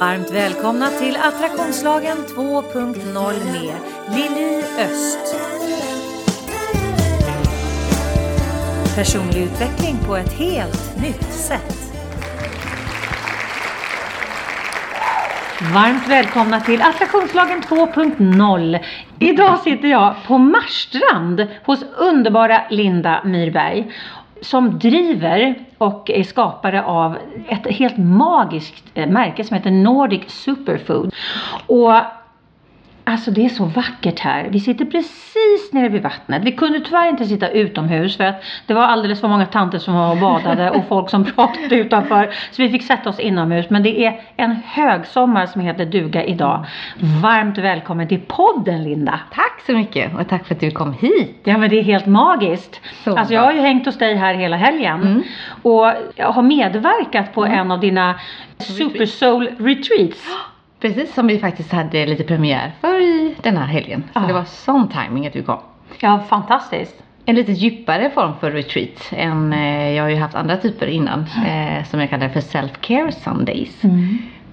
Varmt välkomna till Attraktionslagen 2.0 med Lili Öst. Personlig utveckling på ett helt nytt sätt. Varmt välkomna till Attraktionslagen 2.0. Idag sitter jag på Marstrand hos underbara Linda Myrberg som driver och är skapare av ett helt magiskt eh, märke som heter Nordic Superfood. Och Alltså det är så vackert här. Vi sitter precis nere vid vattnet. Vi kunde tyvärr inte sitta utomhus för att det var alldeles för många tanter som var och badade och folk som pratade utanför. Så vi fick sätta oss inomhus. Men det är en högsommar som heter duga idag. Varmt välkommen till podden Linda. Tack så mycket och tack för att du kom hit. Ja men det är helt magiskt. Så alltså jag har ju hängt hos dig här hela helgen. Mm. Och jag har medverkat på en av dina Super Soul Retreats. Precis som vi faktiskt hade lite premiär för i den här helgen. Så Ah. det var sån timing att du kom. Ja, fantastiskt. En lite djupare form för retreat än, eh, jag har ju haft andra typer innan eh, som jag kallar för self-care Sundays.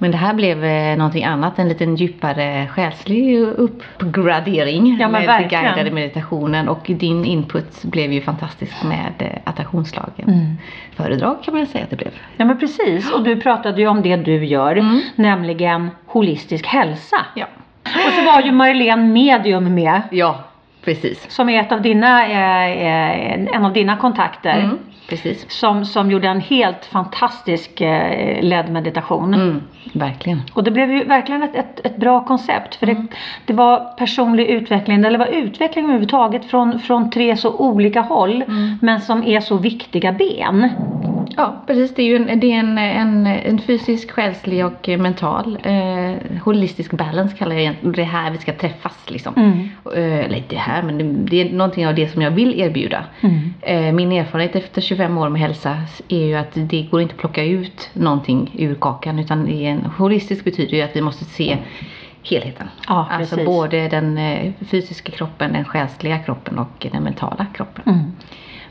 Men det här blev eh, någonting annat, en liten djupare själslig uppgradering Ja, men med verkligen. guidade meditationen och din input blev ju fantastisk med eh, attraktionslagen. Mm. Föredrag kan man säga att det blev. Ja men precis och du pratade ju om det du gör, Mm. nämligen holistisk hälsa. Ja. Och så var ju Marlene Medium med, Ja, precis. som är ett av dina, eh, eh, en av dina kontakter. Mm, precis. Som, som gjorde en helt fantastisk eh, ledd meditation. Mm, verkligen. Och det blev ju verkligen ett, ett, ett bra koncept. För Mm. det, det var personlig utveckling, eller det var utveckling överhuvudtaget från, från tre så olika håll. Mm. Men som är så viktiga ben. Ja, precis. Det är ju en, det är en, en, en fysisk, själslig och mental eh, holistisk balance kallar jag egentligen. Det är här vi ska träffas liksom. Mm. Eh, eller inte det här, men det, det är någonting av det som jag vill erbjuda. Mm. Eh, min erfarenhet efter 25 år med hälsa är ju att det går inte att plocka ut någonting ur kakan utan det är en, holistisk betyder ju att vi måste se helheten. Ja, alltså precis. både den eh, fysiska kroppen, den själsliga kroppen och den mentala kroppen. Mm.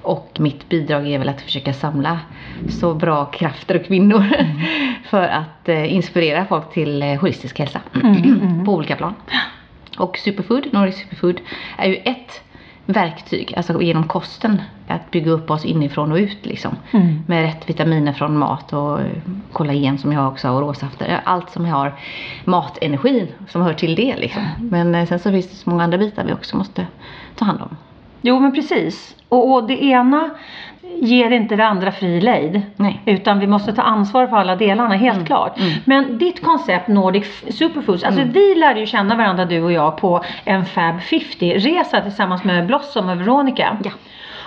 Och mitt bidrag är väl att försöka samla så bra krafter och kvinnor för att eh, inspirera folk till eh, holistisk hälsa på olika plan. Och Superfood, Nordic Superfood, är ju ett verktyg, alltså genom kosten, att bygga upp oss inifrån och ut liksom. Mm. Med rätt vitaminer från mat och kollagen som jag också har och råsafter. Allt som har matenergin som hör till det liksom. Men eh, sen så finns det så många andra bitar vi också måste ta hand om. Jo men precis. Och, och det ena ger inte det andra fri lejd. Nej. Utan vi måste ta ansvar för alla delarna, helt Mm, klart. mm. Men ditt koncept Nordic Superfoods, alltså vi lärde ju känna varandra du och jag på en Fab 50-resa tillsammans med Blossom och Veronica. Ja.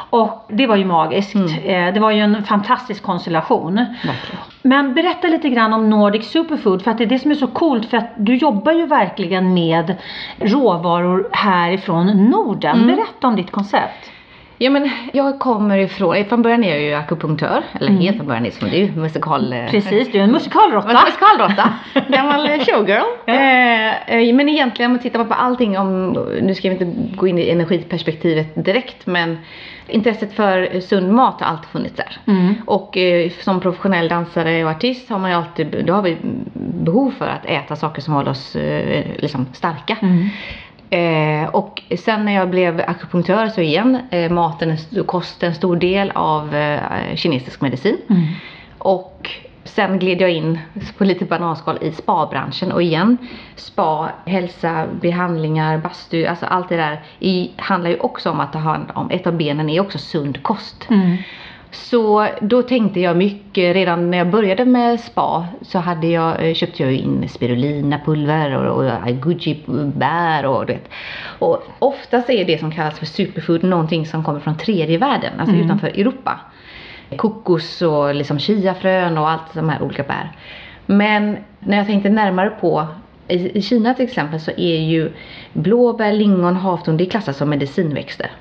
Och det var ju magiskt. Mm. Eh, Det var ju en fantastisk konstellation. Verkligen. Men berätta lite grann om Nordic Superfood för att det är det som är så coolt för att du jobbar ju verkligen med råvaror härifrån Norden. Mm. Berätta om ditt koncept. Ja men jag kommer ifrån, från början är jag ju akupunktör, eller helt från början är det som du, musikal... eh, Precis, du är en musikalråtta. Musikalråtta, gammal showgirl. Eh, eh, men egentligen om man tittar på allting om, nu ska vi inte gå in i energiperspektivet direkt men intresset för sund mat har alltid funnits där. Mm. Och eh, som professionell dansare och artist har man ju alltid, då har vi behov för att äta saker som håller oss eh, liksom starka. Mm. Eh, och sen när jag blev akupunktör så igen, eh, maten st- kost en stor del av eh, kinesisk medicin. Mm. Och sen gled jag in på lite bananskal i spabranschen och igen spa, hälsa, behandlingar, bastu, alltså allt det där i, handlar ju också om att ta hand om, ett av benen är också sund kost. Mm. Så då tänkte jag mycket, redan när jag började med spa så hade jag, eh, köpte jag in spirulinapulver och, och goji-bär och det. Och oftast är det som kallas för superfood någonting som kommer från tredje världen, alltså Mm. utanför Europa. Kokos och liksom chiafrön och allt de här olika bär. Men när jag tänkte närmare på i, Kina till exempel så är ju blåbär, lingon, havtorn det är klassat som medicinväxter.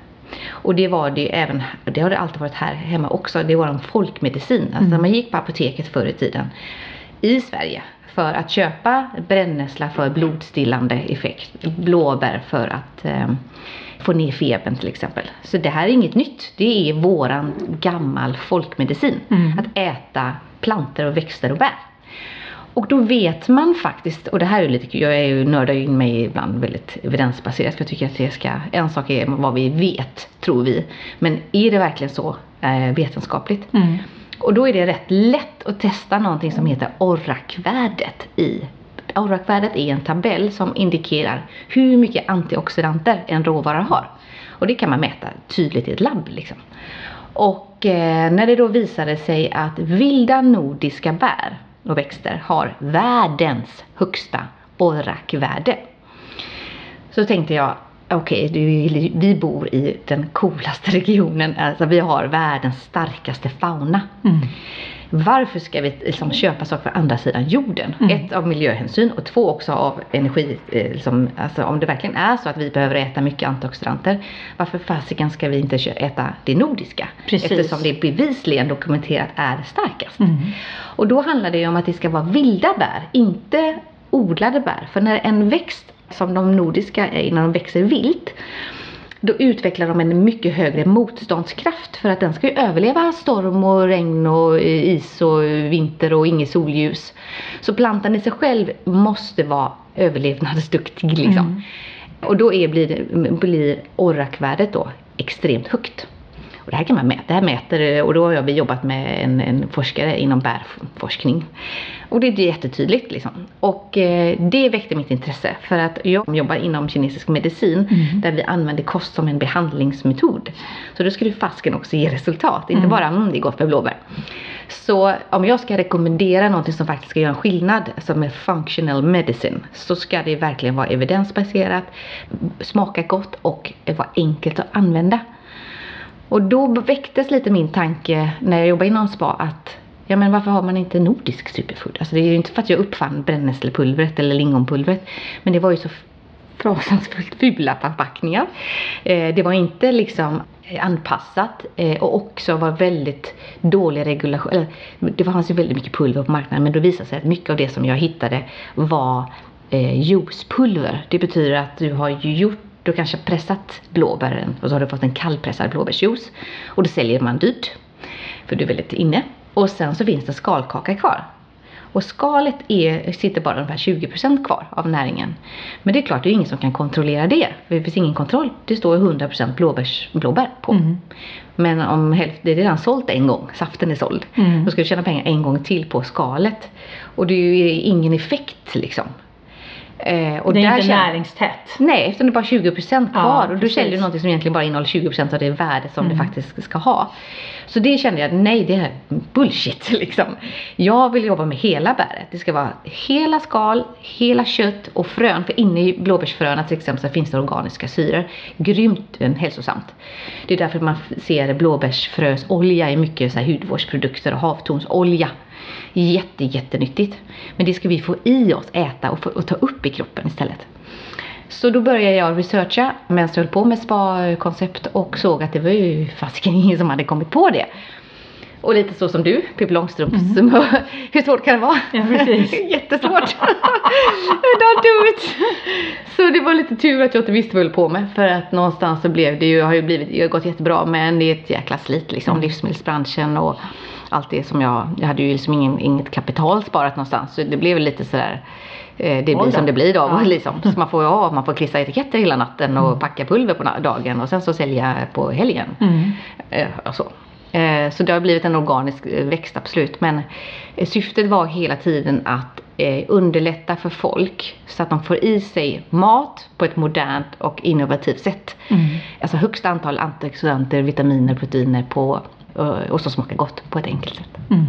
Och det var det även, det har det alltid varit här hemma också, det var en folkmedicin. Alltså Mm. man gick på apoteket förr i tiden i Sverige för att köpa brännässla för blodstillande effekt, blåbär för att eh, få ner febern till exempel. Så det här är inget nytt, det är våran gammal folkmedicin. Mm. Att äta planter och växter och bär. Och då vet man faktiskt, och det här är ju lite kul, jag är ju, nördar in mig ibland väldigt evidensbaserat för jag tycker att det ska, en sak är vad vi vet, tror vi. Men är det verkligen så eh, vetenskapligt? Mm. Och då är det rätt lätt att testa någonting som heter ORAC-värdet i ORAC-värdet är en tabell som indikerar hur mycket antioxidanter en råvara har. Och det kan man mäta tydligt i ett labb. Liksom. Och eh, när det då visade sig att vilda nordiska bär och växter har världens högsta ORAC-värde. Så tänkte jag, okej, okay, vi bor i den coolaste regionen, alltså vi har världens starkaste fauna. Mm. Varför ska vi liksom köpa saker på andra sidan jorden? Mm. Ett av miljöhänsyn och två också av energi. Eh, liksom, alltså om det verkligen är så att vi behöver äta mycket antioxidanter. Varför fasiken ska vi inte äta det nordiska? Precis. Eftersom det bevisligen dokumenterat är starkast. Mm. Och då handlar det ju om att det ska vara vilda bär, inte odlade bär. För när en växt som de nordiska är innan de växer vilt då utvecklar de en mycket högre motståndskraft för att den ska ju överleva storm och regn och is och vinter och inget solljus. Så plantan i sig själv måste vara överlevnadsduktig liksom. Mm. Och då är, blir, blir ORAC-värdet då extremt högt. Och det här kan man mäta. Det här mäter, och då har vi jobbat med en, en forskare inom bärforskning. Och det är jättetydligt liksom. Och eh, det väckte mitt intresse för att jag jobbar inom kinesisk medicin Mm. där vi använder kost som en behandlingsmetod. Så då ska det fasken också ge resultat, inte Mm. bara om det är gott med blåbär. Så om jag ska rekommendera någonting som faktiskt ska göra en skillnad, som är functional medicine, så ska det verkligen vara evidensbaserat, smaka gott och vara enkelt att använda. Och då väcktes lite min tanke när jag jobbade inom spa att Ja men varför har man inte nordisk superfood? Alltså det är ju inte för att jag uppfann brännässelpulvret eller lingonpulvret. Men det var ju så fasansfullt fula förpackningar. Eh, det var inte liksom eh, anpassat eh, och också var väldigt dålig regulation. Eller, det fanns ju väldigt mycket pulver på marknaden men då visade sig att mycket av det som jag hittade var eh, juicepulver. Det betyder att du har ju gjort du har kanske pressat blåbären och så har du fått en kallpressad blåbärsjuice. Och det säljer man dyrt. För du är väldigt inne. Och sen så finns det skalkaka kvar. Och skalet är, sitter bara ungefär 20% kvar av näringen. Men det är klart, det är ingen som kan kontrollera det. För det finns ingen kontroll. Det står 100% blåbärs, blåbär på. Mm. Men om hälften, det är redan sålt en gång, saften är såld. Mm. Då ska du tjäna pengar en gång till på skalet. Och det är ju ingen effekt liksom. Eh, och det är inte näringstätt. Nej, eftersom det är bara 20% kvar Ja, och precis. säljer du någonting som egentligen bara innehåller 20% av det värde som Mm. det faktiskt ska ha. Så det kände jag, nej det är bullshit liksom. Jag vill jobba med hela bäret. Det ska vara hela skal, hela kött och frön. För inne i blåbärsfröna till exempel så finns det organiska syror. Grymt hälsosamt. Det är därför man ser blåbärsfrösolja i mycket så här hudvårdsprodukter och havtornsolja. Jätte, jättenyttigt. Men det ska vi få i oss, äta och, få, och ta upp i kroppen istället. Så då började jag researcha medan jag höll på med spa-koncept och såg att det var ju fasiken ingen som hade kommit på det. Och lite så som du, Pippi Långstrumps smör. Hur svårt kan det vara? Ja, precis. Jättesvårt. Don't do it. Så det var lite tur att jag inte visste vad jag höll på med. För att någonstans så blev det ju, har ju blivit, det har gått jättebra men det är ett jäkla slit liksom. Livsmedelsbranschen och allt det som jag, jag hade ju liksom ingen, inget kapital sparat någonstans. Så det blev lite sådär eh, det blir som det blir då. Ja. Liksom. Så man får, ja, man får klissa etiketter hela natten och packa pulver på dagen och sen så sälja på helgen. Mm. Eh, så. Eh, så det har blivit en organisk eh, växt absolut. Men eh, syftet var hela tiden att underlätta för folk så att de får i sig mat på ett modernt och innovativt sätt. Mm. Alltså högst antal antioxidanter, vitaminer, proteiner på, och som smakar gott på ett enkelt sätt. Mm.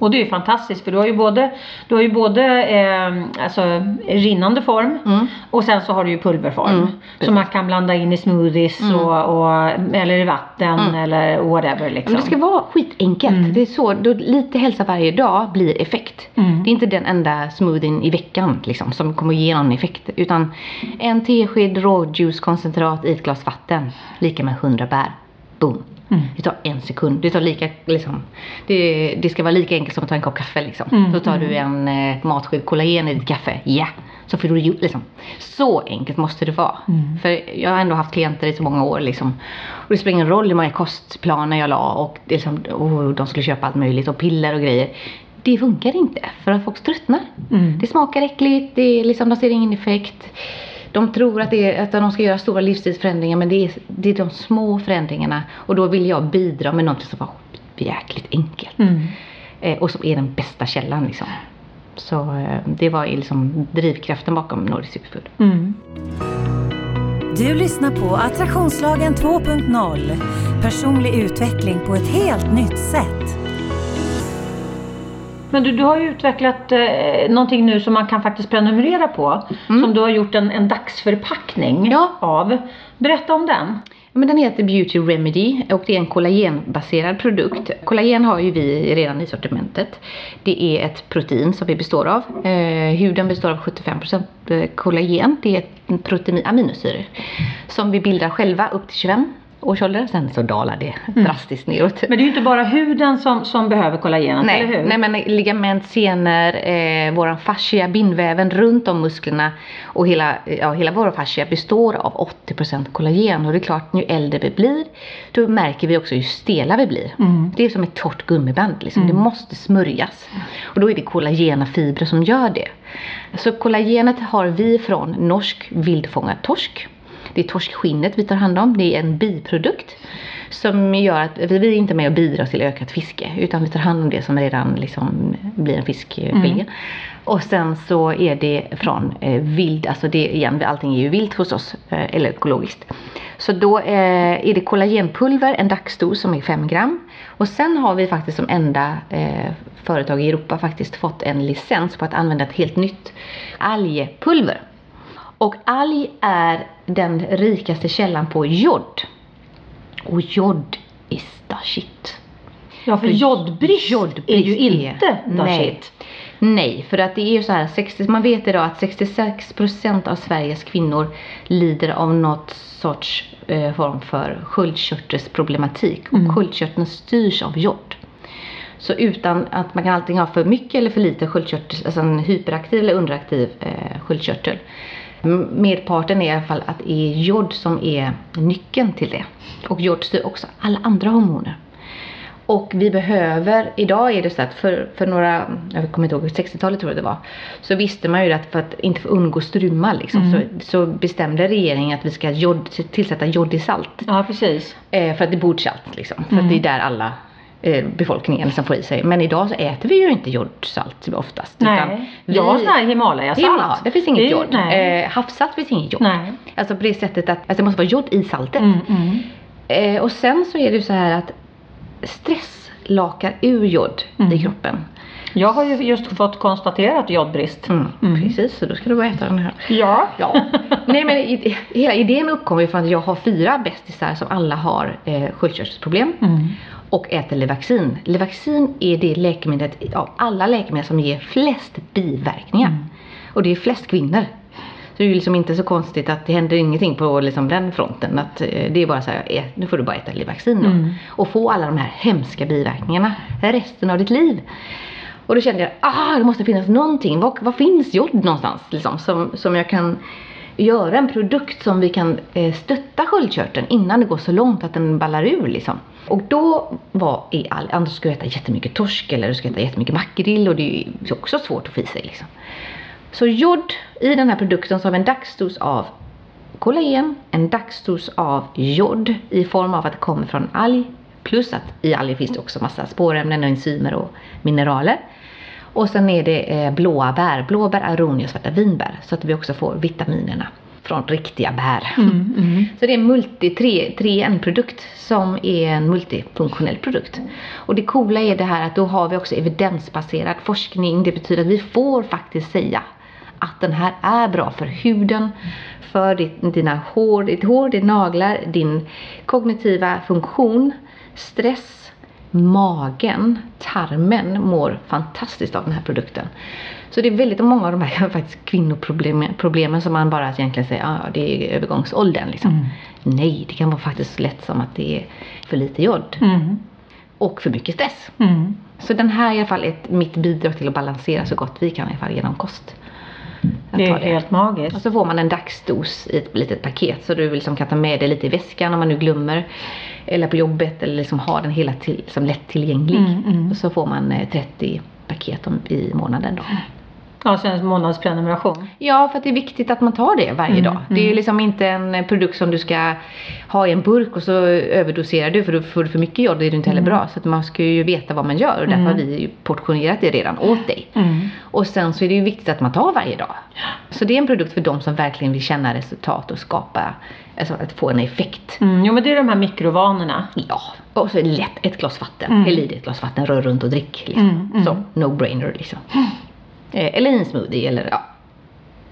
Och det är ju fantastiskt för du har ju både, du har ju både eh, alltså, rinnande form Mm. och sen så har du ju pulverform. Mm, som man kan blanda in i smoothies Mm. och, och, eller i vatten Mm. eller whatever liksom. Men det ska vara skitenkelt. Mm. Det är så, då lite hälsa varje dag blir effekt. Mm. Det är inte den enda smoothien i veckan liksom, som kommer ge någon effekt. Utan en tesked råjuicekoncentrat i ett glas vatten, lika med 100 bär. Boom. Mm. Det tar en sekund. Det, tar lika, liksom, det, det ska vara lika enkelt som att ta en kopp kaffe. Liksom. Mm, Så tar mm. du en eh, matsked kollagen i ditt kaffe. Ja, så får du liksom. Så enkelt måste det vara. Mm. För jag har ändå haft klienter i så många år. Liksom. Och det spelar ingen roll hur många kostplaner jag la och liksom, oh, de skulle köpa allt möjligt och piller och grejer. Det det funkar inte för att folk tröttnar. Mm. Det smakar äckligt, det är liksom, de ser ingen effekt. De tror att, det är, att de ska göra stora livsstilsförändringar men det är, det är de små förändringarna och då vill jag bidra med något som var jäkligt enkelt. Mm. Eh, och som är den bästa källan liksom. Så eh, det var liksom drivkraften bakom Nordic Superfood. Mm. Du lyssnar på Attraktionslagen 2.0. Personlig utveckling på ett helt nytt sätt. Men du, du har ju utvecklat eh, någonting nu som man kan faktiskt prenumerera på. Som du har gjort en, en dagsförpackning Ja. av. Berätta om den. Men den heter Beauty Remedy och det är en kollagenbaserad produkt. Kollagen har ju vi redan i sortimentet. Det är ett protein som vi består av. Eh, huden består av 75% kollagen. Det är ett protein, aminosyror som vi bildar själva upp till 25 års ålder. Sen så dalar det drastiskt neråt. Men det är ju inte bara huden som, som behöver kollagenet, Nej, eller hur? nej men ligament, senor, eh, våran fascia, bindväven runt om musklerna och hela, ja, hela vår fascia består av 80% kollagen och det är klart ju äldre vi blir då märker vi också hur stela vi blir. Mm. Det är som ett torrt gummiband liksom. det måste smörjas. Och då är det kollagena fibrer som gör det. Så kollagenet har vi från norsk vildfångad torsk. Det är torskskinnet vi tar hand om, det är en biprodukt som gör att vi är inte med och bidrar till ökat fiske utan vi tar hand om det som redan liksom blir en fiskfilé. Och sen så är det från eh, vild, alltså det igen, allting är ju vilt hos oss, eh, eller ekologiskt. Så då eh, är det kollagenpulver, en dagsdos som är 5 gram. Och sen har vi faktiskt som enda eh, företag i Europa faktiskt fått en licens på att använda ett helt nytt algpulver. Och alg är den rikaste källan på jod. Och jod is the shit. Ja, för jodbrist, Jodbrist är ju är- inte the nej. shit. Nej, för att det är ju så här, 60, man vet idag att 66% av Sveriges kvinnor lider av något sorts eh, form för sköldkörtelproblematik och sköldkörteln styrs av jod. Så utan att man kan antingen ha för mycket eller för lite sköldkörtel, alltså en hyperaktiv eller underaktiv eh, sköldkörtel. Merparten är i alla fall att det är jod som är nyckeln till det. Och jod styr också alla andra hormoner. Och vi behöver, idag är det så att för, för några, jag kommer inte ihåg, 60-talet tror jag det var. Så visste man ju att för att inte få undgå struma liksom, så, så bestämde regeringen att vi ska jod, tillsätta jod i salt. Ja, precis. Eh, för att det är bordsalt liksom. För att det är där alla befolkningen som får i sig. Men idag så äter vi ju inte jordsalt oftast. Nej, vi- jag har sån här Himalayasalt. Ja, det finns inget Det. Nej. Eh, havssalt finns inget jod. Nej. Alltså på det sättet att alltså det måste vara jod i saltet. Mm, mm. Eh, och sen så är det ju så här att stress lakar ur jod i Mm. kroppen. Jag har ju just fått konstaterat jodbrist. Mm, Mm. Precis, så då ska du bara äta den här. Ja. Ja. Nej men i, hela idén uppkom ju från att jag har fyra bästisar som alla har eh, sköldkörtelproblem Mm. och äter Levaxin. Levaxin är det läkemedlet av alla läkemedel som ger flest biverkningar. Mm. Och det är flest kvinnor. Så det är ju liksom inte så konstigt att det händer ingenting på liksom den fronten. Att eh, det är bara så här, nu får du bara äta Levaxin då. Mm. Och få alla de här hemska biverkningarna resten av ditt liv. Och då kände jag, ah det måste finnas någonting. Var, vad finns jod någonstans liksom? Som, som jag kan göra en produkt som vi kan eh, stötta sköldkörteln innan det går så långt att den ballar ur liksom. Och då var i all, annars ska du äta jättemycket torsk eller du ska äta jättemycket makrill och det är ju också svårt att få i sig liksom. Så jod i den här produkten så har vi en dagsdos av kollagen, en dagsdos av jod i form av att det kommer från alg. Plus att i alger finns det också massa spårämnen och enzymer och mineraler. Och sen är det eh, blåa bär, blåbär, aronia och svarta vinbär. Så att vi också får vitaminerna från riktiga bär. Mm, mm. Så det är en multi, tre, tre en produkt som är en multifunktionell produkt. Och det coola är det här att då har vi också evidensbaserad forskning. Det betyder att vi får faktiskt säga att den här är bra för huden, för ditt, dina hår, ditt hår, dina naglar, din kognitiva funktion, stress, magen, tarmen mår fantastiskt av den här produkten. Så det är väldigt många av de här faktiskt kvinnoproblemen problemen som man bara egentligen säger, ja det är övergångsåldern liksom. Mm. Nej, det kan vara faktiskt så lätt som att det är för lite jod Mm. och för mycket stress. Mm. Så den här är i alla fall ett, mitt bidrag till att balansera så gott vi kan i alla fall genom kost. Det är tar helt magiskt. och så får man en dagsdos i ett litet paket så du liksom kan ta med det lite i väskan om man nu glömmer. Eller på jobbet eller liksom ha den hela till, som lätt tillgänglig. Mm, mm. Och så får man eh, 30 paket om, i månaden då. Ja, sen månadsprenumeration. Ja, för att det är viktigt att man tar det varje Mm, dag. Det är liksom inte en produkt som du ska ha i en burk och så överdoserar du för då får du för mycket jod, det är inte Mm. heller bra. Så att man ska ju veta vad man gör och därför har vi ju portionerat det redan åt dig. Mm. Och sen så är det ju viktigt att man tar varje dag. Så det är en produkt för de som verkligen vill känna resultat och skapa, alltså att få en effekt. Mm. Jo, men det är de här mikrovanorna. Ja, och så lätt, ett glas vatten. Mm. Häll i dig ett glas vatten, rör runt och drick. Liksom. Mm, mm. Så, no-brainer liksom. Eh, Eller i en smoothie eller ja.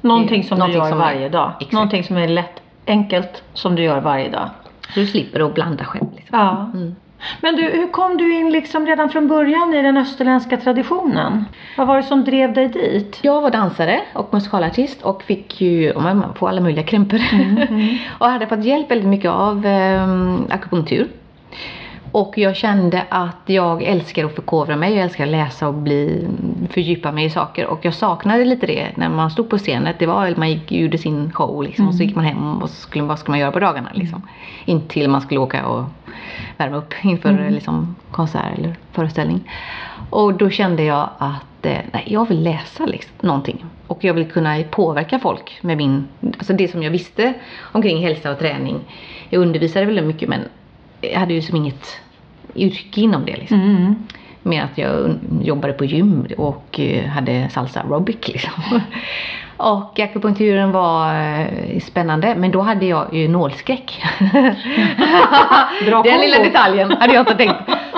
Någonting som Någonting du gör som- varje dag. Exakt. Någonting som är lätt, enkelt, som du gör varje dag. Så du slipper att blanda själv. Liksom. Ja. Mm. Men du, hur kom du in liksom redan från början i den österländska traditionen? Vad var det som drev dig dit? Jag var dansare och musikalartist och fick ju man får alla möjliga krämpor. Mm, och hade fått hjälp väldigt mycket av eh, akupunktur. Och jag kände att jag älskar att förkovra mig, jag älskar att läsa och bli, fördjupa mig i saker. Och jag saknade lite det när man stod på scenen. Det var, man gick, gjorde sin show liksom, och så gick man hem och så skulle, vad skulle man göra på dagarna liksom. Intill man skulle åka och värma upp inför liksom, konsert eller föreställning. Och då kände jag att eh, nej, jag vill läsa liksom, någonting. Och jag vill kunna påverka folk med min, alltså det som jag visste omkring hälsa och träning. Jag undervisade väldigt mycket men jag hade ju som inget yrke inom det liksom. Mm. Mer att jag jobbade på gym och eh, hade salsa aerobic liksom. Och akupunkturen var eh, spännande men då hade jag ju nålskräck. Den lilla detaljen hade jag inte tänkt.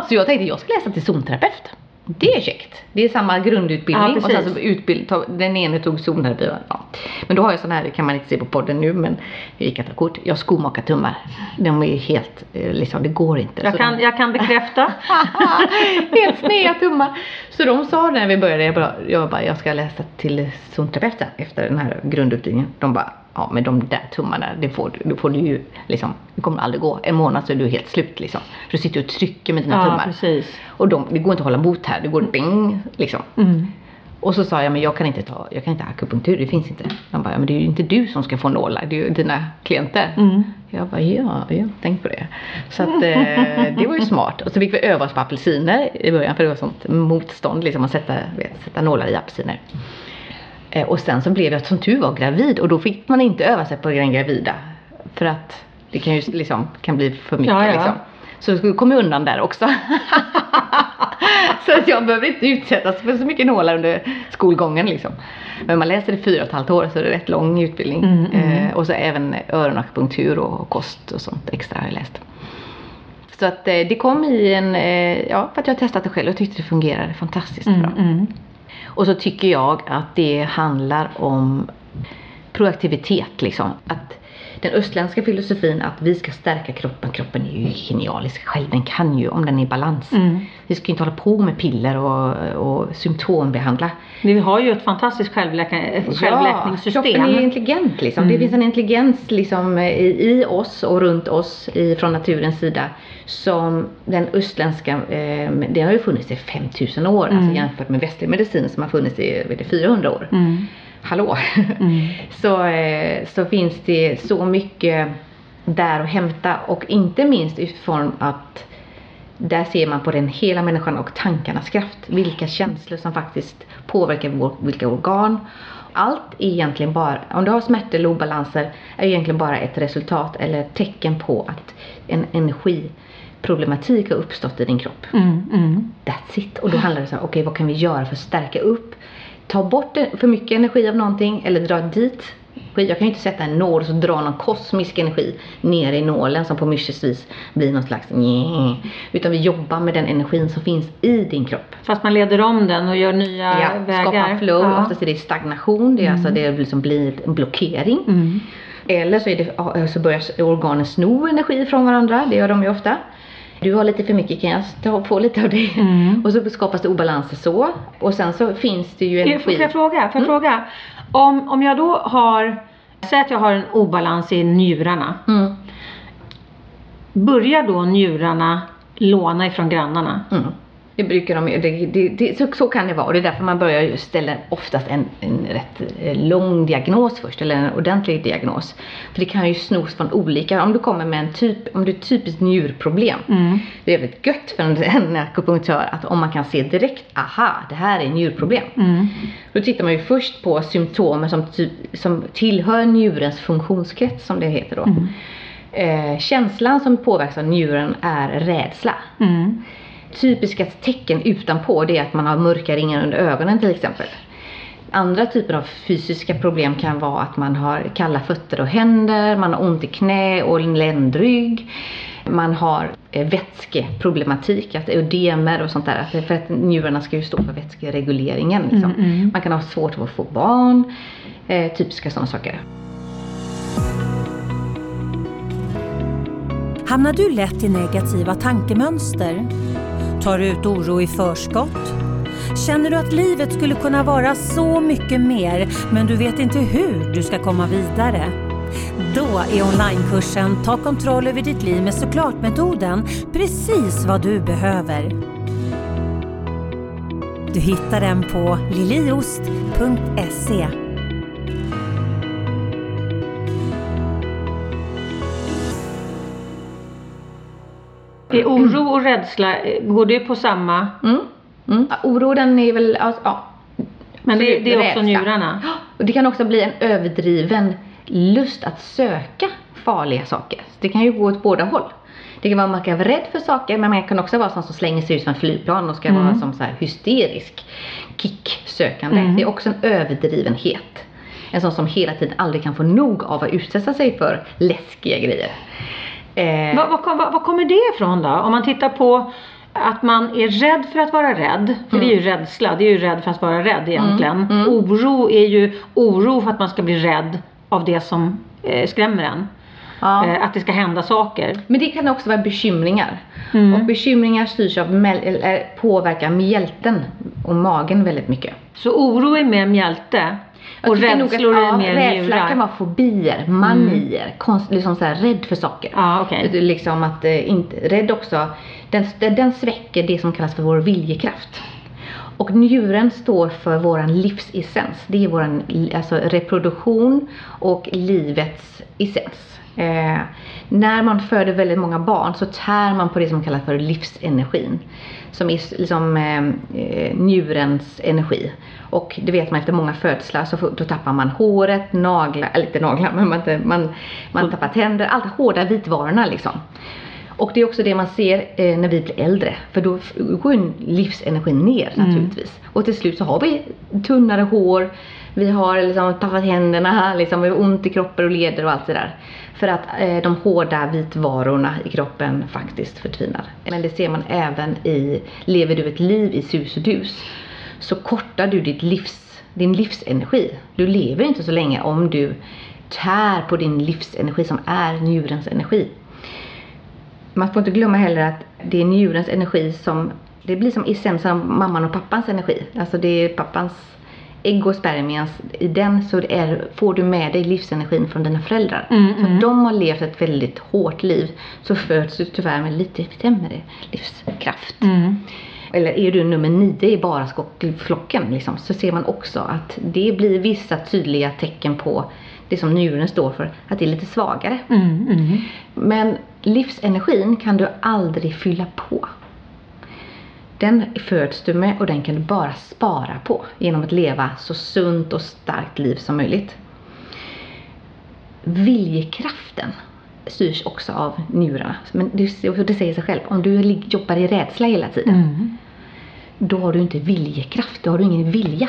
Så jag tänkte jag ska läsa till zonterapeut. Det är käckt. Det är samma grundutbildning Ja, och sen så utbild, ta, den ene tog zonterapi. Ja. Men då har jag sån här, det kan man inte se på podden nu men gick att ta kort. Jag har skomakartummar. De är helt, eh, liksom det går inte. Jag kan, de- jag kan bekräfta. Helt sneda tummar. Så de sa när vi började, jag bara, jag, bara, jag ska läsa till zonterapeut sen efter den här grundutbildningen. De bara, ja men de där tummarna, det får, du- det får du ju liksom, det kommer aldrig gå. En månad så är du helt slut liksom. För du sitter och trycker med dina Ja, tummar. precis. Och de, det går inte att hålla emot här, det går bing liksom. Mm. Och så sa jag, men jag kan inte ta, jag kan inte ha akupunktur, det finns inte. De bara, ja, men det är ju inte du som ska få nålar, det är ju dina klienter. Mm. Jag bara, ja, ja, tänk på det. Så att eh, det var ju smart. Och så fick vi öva oss på apelsiner i början för det var sånt motstånd liksom att sätta, vet, sätta nålar i apelsiner. Eh, och sen så blev jag som tur var gravid och då fick man inte öva sig på den gravida. För att det kan ju liksom kan bli för mycket Ja, ja. liksom. Så jag kom undan där också. så att jag behöver inte utsättas för så mycket nålar under skolgången liksom. Men man läser i fyra och ett halvt år så det är rätt lång utbildning. Mm, mm. Eh, och så även öronakupunktur och kost och sånt extra har jag läst. Så att eh, det kom i en, eh, ja för att jag testat det själv och tyckte det fungerade fantastiskt Mm. bra. Och så tycker jag att det handlar om proaktivitet liksom. Att den östländska filosofin att vi ska stärka kroppen, kroppen är ju genialisk själv, den kan ju om den är i balans. Mm. Vi ska ju inte hålla på med piller och, och symptombehandla. Vi har ju ett fantastiskt självläka- ett självläkningssystem. Ja, kroppen är intelligent liksom. Det Mm. finns en intelligens liksom i, i oss och runt oss i, från naturens sida som den östländska, eh, det har ju funnits i 5000 år alltså Mm. jämfört med västlig medicin som har funnits i vet du, 400 år. Mm. Hallå! Mm. så, eh, så finns det så mycket där att hämta och inte minst utifrån att där ser man på den hela människan och tankarnas kraft. Vilka känslor som faktiskt påverkar vår, vilka organ. Allt är egentligen bara, om du har smärtor eller obalanser, är egentligen bara ett resultat eller ett tecken på att en energiproblematik har uppstått i din kropp. Mm. Mm. That's it. Och då handlar det så här, okej vad kan vi göra för att stärka upp? Ta bort för mycket energi av någonting eller dra dit. Jag kan ju inte sätta en nål och så dra någon kosmisk energi ner i nålen som på mystiskt vis blir någon slags njä. Utan vi jobbar med den energin som finns i din kropp. Fast man leder om den och gör nya Ja, vägar. skapa flow, Ja. oftast är det stagnation, det är alltså det liksom blir en blockering. Mm. Eller så, är det, så börjar organen sno energi från varandra, det gör de ju ofta. Du har lite för mycket, kan jag ta, få lite av det? Mm. Och så skapas det obalanser så. Och sen så finns det ju Får energi. jag fråga? Mm. Får jag fråga? Om, om jag då har, säg att jag har en obalans i njurarna. Mm. Börjar då njurarna låna ifrån grannarna? Mm. Det brukar de det, det, det, så, så kan det vara och det är därför man börjar ställa oftast en, en rätt eh, lång diagnos först eller en ordentlig diagnos. För det kan ju snos från olika, om du kommer med en typ, om du är typiskt njurproblem. Mm. Det är väldigt gött för en, en akupunktör att om man kan se direkt, aha det här är njurproblem. Mm. Då tittar man ju först på symptomen som, som tillhör njurens funktionskrets som det heter då. Mm. Eh, känslan som påverkas av njuren är rädsla. Mm. Typiska tecken utanpå det är att man har mörka ringar under ögonen till exempel. Andra typer av fysiska problem kan vara att man har kalla fötter och händer, man har ont i knä och ländrygg. Man har eh, vätskeproblematik, att ödemer och sånt där. För att njurarna ska ju stå för vätskeregleringen. Liksom. Mm, mm. Man kan ha svårt att få barn. Eh, typiska sådana saker. Hamnar du lätt i negativa tankemönster? Tar du ut oro i förskott? Känner du att livet skulle kunna vara så mycket mer men du vet inte hur du ska komma vidare? Då är onlinekursen Ta kontroll över ditt liv med såklart-metoden precis vad du behöver. Du hittar den på liliost.se. Är oro och rädsla, går det på samma? Mm. Mm. Ja, Oro den är väl, alltså, ja. Men det, det är också Rädsla. njurarna? Och det kan också bli en överdriven lust att söka farliga saker. Det kan ju gå åt båda håll. Det kan vara att man kan vara rädd för saker men man kan också vara sån som slänger sig ut från flygplan och ska Mm. vara som så här hysterisk kicksökande. Mm. Det är också en överdrivenhet. En sån som hela tiden aldrig kan få nog av att utsätta sig för läskiga grejer. Eh, Vad, vad, vad, vad kommer det ifrån då? Om man tittar på att man är rädd för att vara rädd, för det är ju rädsla, det är ju rädd för att vara rädd egentligen. mm. Oro är ju oro för att man ska bli rädd av det som eh, skrämmer en. ja. Eh, att det ska hända saker. Men det kan också vara bekymringar. Mm. Och bekymringar styrs av, eller påverkar mjälten och magen väldigt mycket. Så oro är mer mjälte Jag och nog att, rädslor är ja, mer Rädsla njurar. kan vara fobier, manier, konst, liksom så här, rädd för saker. Ja, är Liksom att, eh, inte, rädd också, den, den sväcker det som kallas för vår viljekraft. Och njuren står för våran livsessens. Det är våran alltså reproduktion och livets essens. Eh, när man föder väldigt många barn så tär man på det som kallas för livsenergin. Som är liksom eh, eh, njurens energi. Och det vet man efter många födslar så då tappar man håret, naglar, eller inte naglar men man, man, man tappar tänder, allt hårda vitvarorna liksom. Och det är också det man ser eh, när vi blir äldre. För då går ju livsenergin ner naturligtvis. Och till slut så har vi tunnare hår, vi har liksom tappat händerna, liksom, vi har ont i kroppen och leder och allt det där. För att eh, de hårda vitvarorna i kroppen faktiskt förtvinar. Men det ser man även i, lever du ett liv i sus och dus så kortar du ditt livs, din livsenergi. Du lever inte så länge om du tär på din livsenergi som är njurens energi man får inte glömma heller att det är njurens energi som, det blir som essensen av mamman och pappans energi. Alltså det är pappans ägg och spermiens, i den så är, får du med dig livsenergin från dina föräldrar. Mm, så att de har levt ett väldigt hårt liv, så föds du tyvärr med lite sämre livskraft. Mm. Eller är du nummer nio i bara flocken liksom, så ser man också att det blir vissa tydliga tecken på det som njuren står för, att det är lite svagare. Mm, mm. Men livsenergin kan du aldrig fylla på. Den föds du med och den kan du bara spara på genom att leva så sunt och starkt liv som möjligt. Viljekraften styrs också av njurarna. Men det, säger sig själv, om du jobbar i rädsla hela tiden, Mm. då har du inte viljekraft, då har du ingen vilja.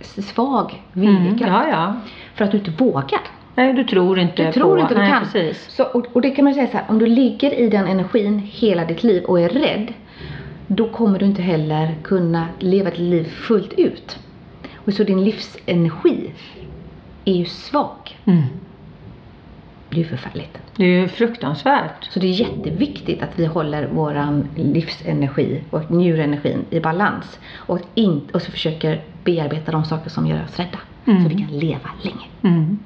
Svag Mm. viljekraft. Ja, ja. För att du inte vågar. Nej, du tror inte Du tror på... inte du Nej, kan. Precis. Så, och, och det kan man säga så här, om du ligger i den energin hela ditt liv och är rädd, då kommer du inte heller kunna leva ditt liv fullt ut. Och så din livsenergi är ju svag. Mm. Det är ju förfärligt. Det är ju fruktansvärt. Så det är jätteviktigt att vi håller våran livsenergi och njurenergin i balans. Och, in, och så försöker bearbeta de saker som gör oss rädda. Mm. Så vi kan leva länge. Mm.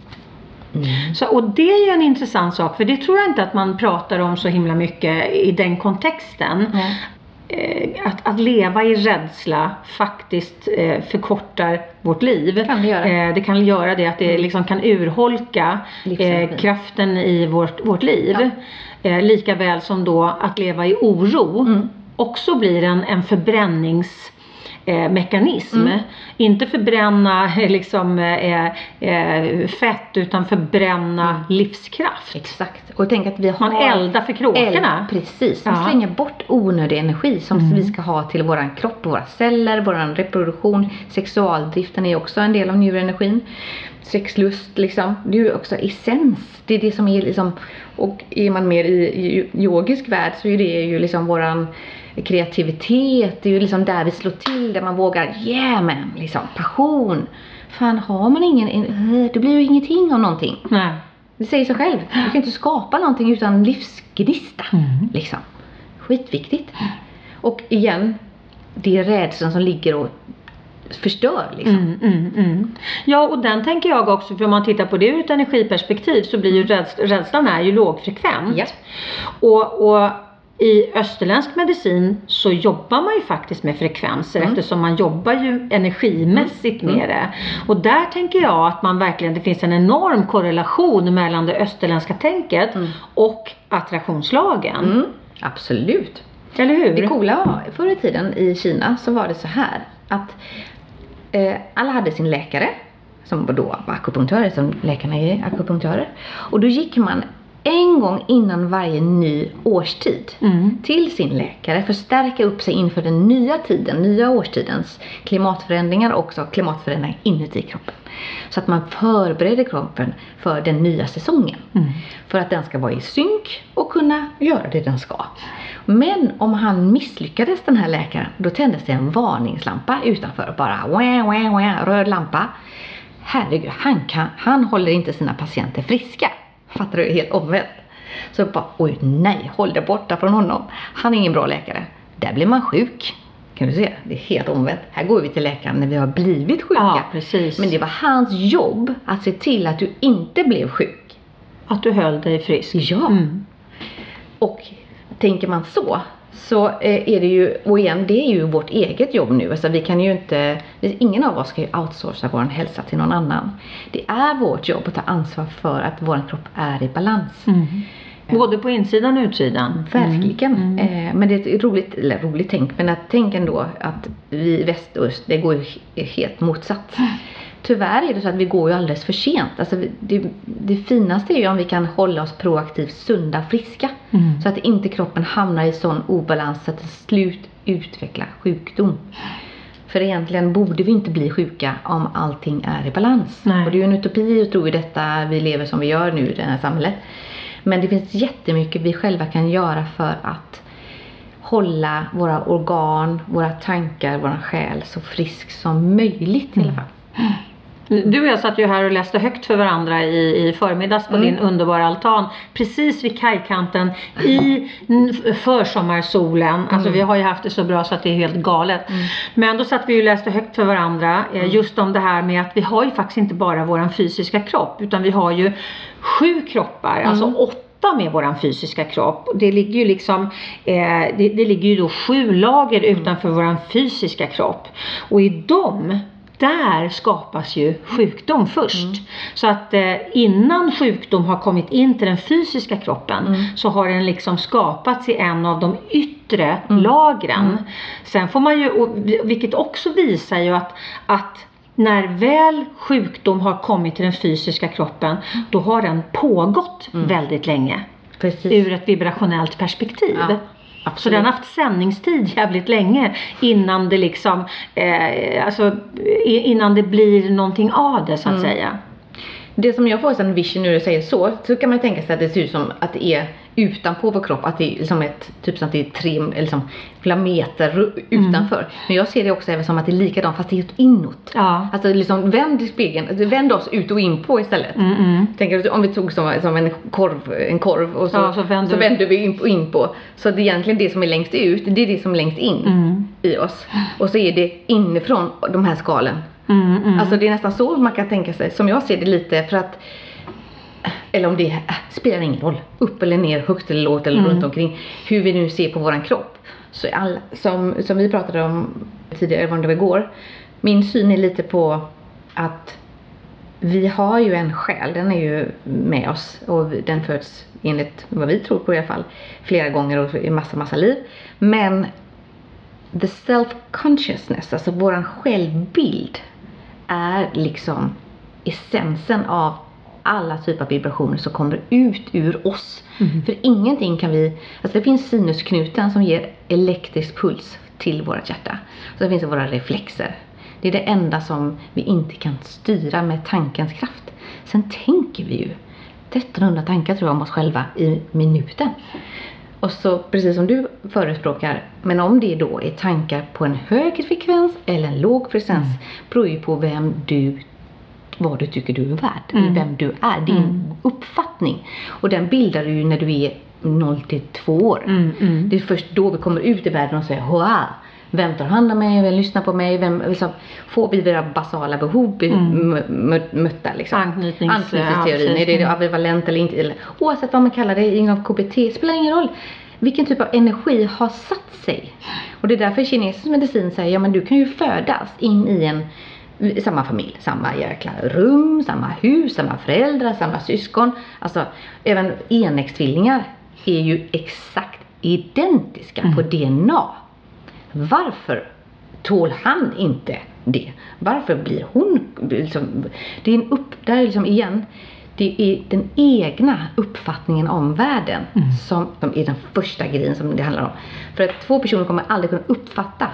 Mm. Så, och det är ju en intressant sak, för det tror jag inte att man pratar om så himla mycket i den kontexten. Eh, att, att leva i rädsla faktiskt eh, förkortar vårt liv. Kan det göra. Eh, det kan göra det att det liksom kan urholka Livsenergin. kraften i vårt, vårt liv. Ja. Eh, lika väl som då att leva i oro Mm. också blir en, en förbrännings eh, mekanism. Mm. Inte förbränna liksom, eh, eh, fett utan förbränna Mm. livskraft. Exakt. Och tänk att vi har... Man eldar för kråkorna. Eld, precis. Man Ja. slänger bort onödig energi som Mm. vi ska ha till våran kropp, våra celler, våran reproduktion. Sexualdriften är också en del av njurenergin. Sexlust liksom. Det är ju också essens. Det är det som är liksom, och är man mer i yogisk värld så är det ju liksom våran kreativitet. Det är ju liksom där vi slår till, där man vågar, yeah man, liksom passion. Fan, har man ingen, en- det blir ju ingenting av någonting. Nej. Det säger sig själv. Du kan inte skapa någonting utan livsgnista. Mm. Liksom. Skitviktigt. Och igen, det är rädslan som ligger och förstör liksom. Mm, mm, mm. Ja och den tänker jag också, för om man tittar på det ur ett energiperspektiv så blir ju räds rädslan är ju lågfrekvent. Ja. Och, och i österländsk medicin så jobbar man ju faktiskt med frekvenser Mm. eftersom man jobbar ju energimässigt Mm. med det. Och där tänker jag att man verkligen, det finns en enorm korrelation mellan det österländska tänket Mm. och attraktionslagen. Mm, absolut. Eller hur? Det coola var, förr i tiden i Kina så var det så här att eh, alla hade sin läkare som var då var akupunktörer, som läkarna är akupunktörer. Och då gick man en gång innan varje ny årstid Mm. till sin läkare för att stärka upp sig inför den nya tiden, nya årstidens klimatförändringar och också klimatförändringar inuti kroppen. Så att man förbereder kroppen för den nya säsongen. Mm. För att den ska vara i synk och kunna göra det den ska. Men om han misslyckades den här läkaren, då tändes det en varningslampa utanför. Bara wah, wah, wah, röd lampa. Herregud, han, kan, han håller inte sina patienter friska. Fattar du? Helt omvänt. Så bara, oj nej, håll dig borta från honom. Han är ingen bra läkare. Där blir man sjuk. Kan du se? Det är helt omvänt. Här går vi till läkaren när vi har blivit sjuka. Ja, precis. Men det var hans jobb att se till att du inte blev sjuk. Att du höll dig frisk. Ja. Mm. Och tänker man så, så eh, är det ju, och igen det är ju vårt eget jobb nu. Alltså vi kan ju inte, ingen av oss ska ju outsourca vår hälsa till någon annan. Det är vårt jobb att ta ansvar för att vår kropp är i balans. Mm. Både på insidan och utsidan. Verkligen. Mm. Eh, men det är ett roligt, eller roligt tänk, men att tänk ändå att vi väst och öst, det går ju he- helt motsatt. Tyvärr är det så att vi går ju alldeles för sent. Alltså det, det finaste är ju om vi kan hålla oss proaktivt sunda, friska. Mm. Så att inte kroppen hamnar i sån obalans så att till slut utvecklar sjukdom. För egentligen borde vi inte bli sjuka om allting är i balans. Nej. Och det är ju en utopi att tro i detta vi lever som vi gör nu i det här samhället. Men det finns jättemycket vi själva kan göra för att hålla våra organ, våra tankar, vår själ så frisk som möjligt i alla fall. Du och jag satt ju här och läste högt för varandra i, i förmiddags på Mm. din underbara altan. Precis vid kajkanten i försommarsolen. Alltså vi har ju haft det så bra så att det är helt galet. Men då satt vi och läste högt för varandra. Eh, just om det här med att vi har ju faktiskt inte bara våran fysiska kropp. Utan vi har ju sju kroppar. Alltså åtta med våran fysiska kropp. Det ligger ju liksom eh, det, det ligger ju då sju lager utanför våran fysiska kropp. Och i dem där skapas ju sjukdom först. Så att eh, innan sjukdom har kommit in till den fysiska kroppen så har den liksom skapats i en av de yttre lagren. Sen får man ju, vilket också visar ju att, att när väl sjukdom har kommit till den fysiska kroppen då har den pågått väldigt länge Precis. ur ett vibrationellt perspektiv. Ja, Så absolut. den har haft sändningstid jävligt länge innan det liksom, eh, alltså innan det blir någonting av det så att säga. Det som jag får en vision nu du säger så, så kan man tänka sig att det ser ut som att det är utanpå vår kropp, att det är liksom ett, typ som att det är tre, eller liksom flera meter ru- utanför. Men jag ser det också även som att det är likadant fast det är inåt. Ja. Alltså liksom vänd spegeln, vänd oss ut och in på istället. Mm, mm. Tänker du om vi tog som, som en korv, en korv och så, Ja, så vänder så vi- vänder vi in, på- in på. Så det är egentligen det som är längst ut, det är det som är längst in Mm. i oss. Och så är det inifrån de här skalen. Mm, mm. Alltså det är nästan så man kan tänka sig, som jag ser det lite för att eller om det äh, spelar ingen roll, upp eller ner, högt eller lågt eller Mm. runt omkring hur vi nu ser på våran kropp. Så alla, som, som vi pratade om tidigare, var det var igår. Min syn är lite på att vi har ju en själ, den är ju med oss och den föds enligt vad vi tror på i alla fall flera gånger och i massa, massa liv. Men the self-consciousness, alltså våran självbild är liksom essensen av alla typer av vibrationer som kommer ut ur oss. Mm. För ingenting kan vi, alltså det finns sinusknuten som ger elektrisk puls till vårt hjärta. Och så finns det våra reflexer. Det är det enda som vi inte kan styra med tankens kraft. Sen tänker vi ju 1300 tankar tror jag om oss själva i minuten. Och så precis som du förespråkar, men om det då är tankar på en högre frekvens eller en låg frekvens beror ju på vem du vad du tycker du är värd, Mm. vem du är, din Mm. uppfattning. Och den bildar du ju när du är 0 till 2 år. Mm, mm. Det är först då vi kommer ut i världen och säger wow, vem tar hand om mig, vem lyssnar på mig, vem liksom, får vi våra basala behov be- Mm. mö- mö- mötta liksom. Anknytnings- Anknytningsteorin, ja, är det precis. ambivalent eller inte? Eller, oavsett vad man kallar det inom KBT, spelar ingen roll. Vilken typ av energi har satt sig? Och det är därför kinesisk medicin säger, ja men du kan ju födas in i en i samma familj, samma jäkla rum, samma hus, samma föräldrar, samma syskon. Alltså även enäggstvillingar är ju exakt identiska på DNA. Varför tål han inte det? Varför blir hon liksom, det är en upp, där är liksom igen, det är den egna uppfattningen om världen som, som är den första grejen som det handlar om. För att två personer kommer aldrig kunna uppfatta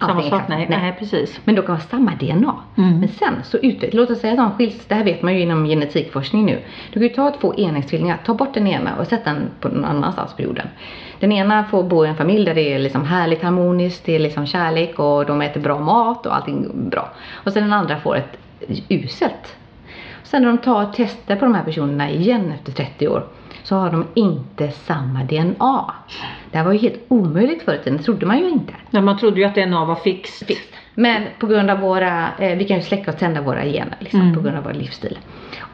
Samma sak, exakt. nej. nej. precis. Men de kan ha samma DNA. Mm. Men sen så utvecklas, låt oss säga att de skiljs, det här vet man ju inom genetikforskning nu. Du kan ju ta två enäggstvillingar, ta bort den ena och sätta den på någon annanstans på jorden. Den ena får bo i en familj där det är liksom härligt harmoniskt, det är liksom kärlek och de äter bra mat och allting bra. Och sen den andra får ett uselt. Sen när de tar tester på de här personerna igen efter 30 år så har de inte samma DNA. Det här var ju helt omöjligt förut, det trodde man ju inte. Men man trodde ju att DNA var fixt. Visst. Men på grund av våra, eh, vi kan ju släcka och tända våra gener liksom, Mm. på grund av vår livsstil.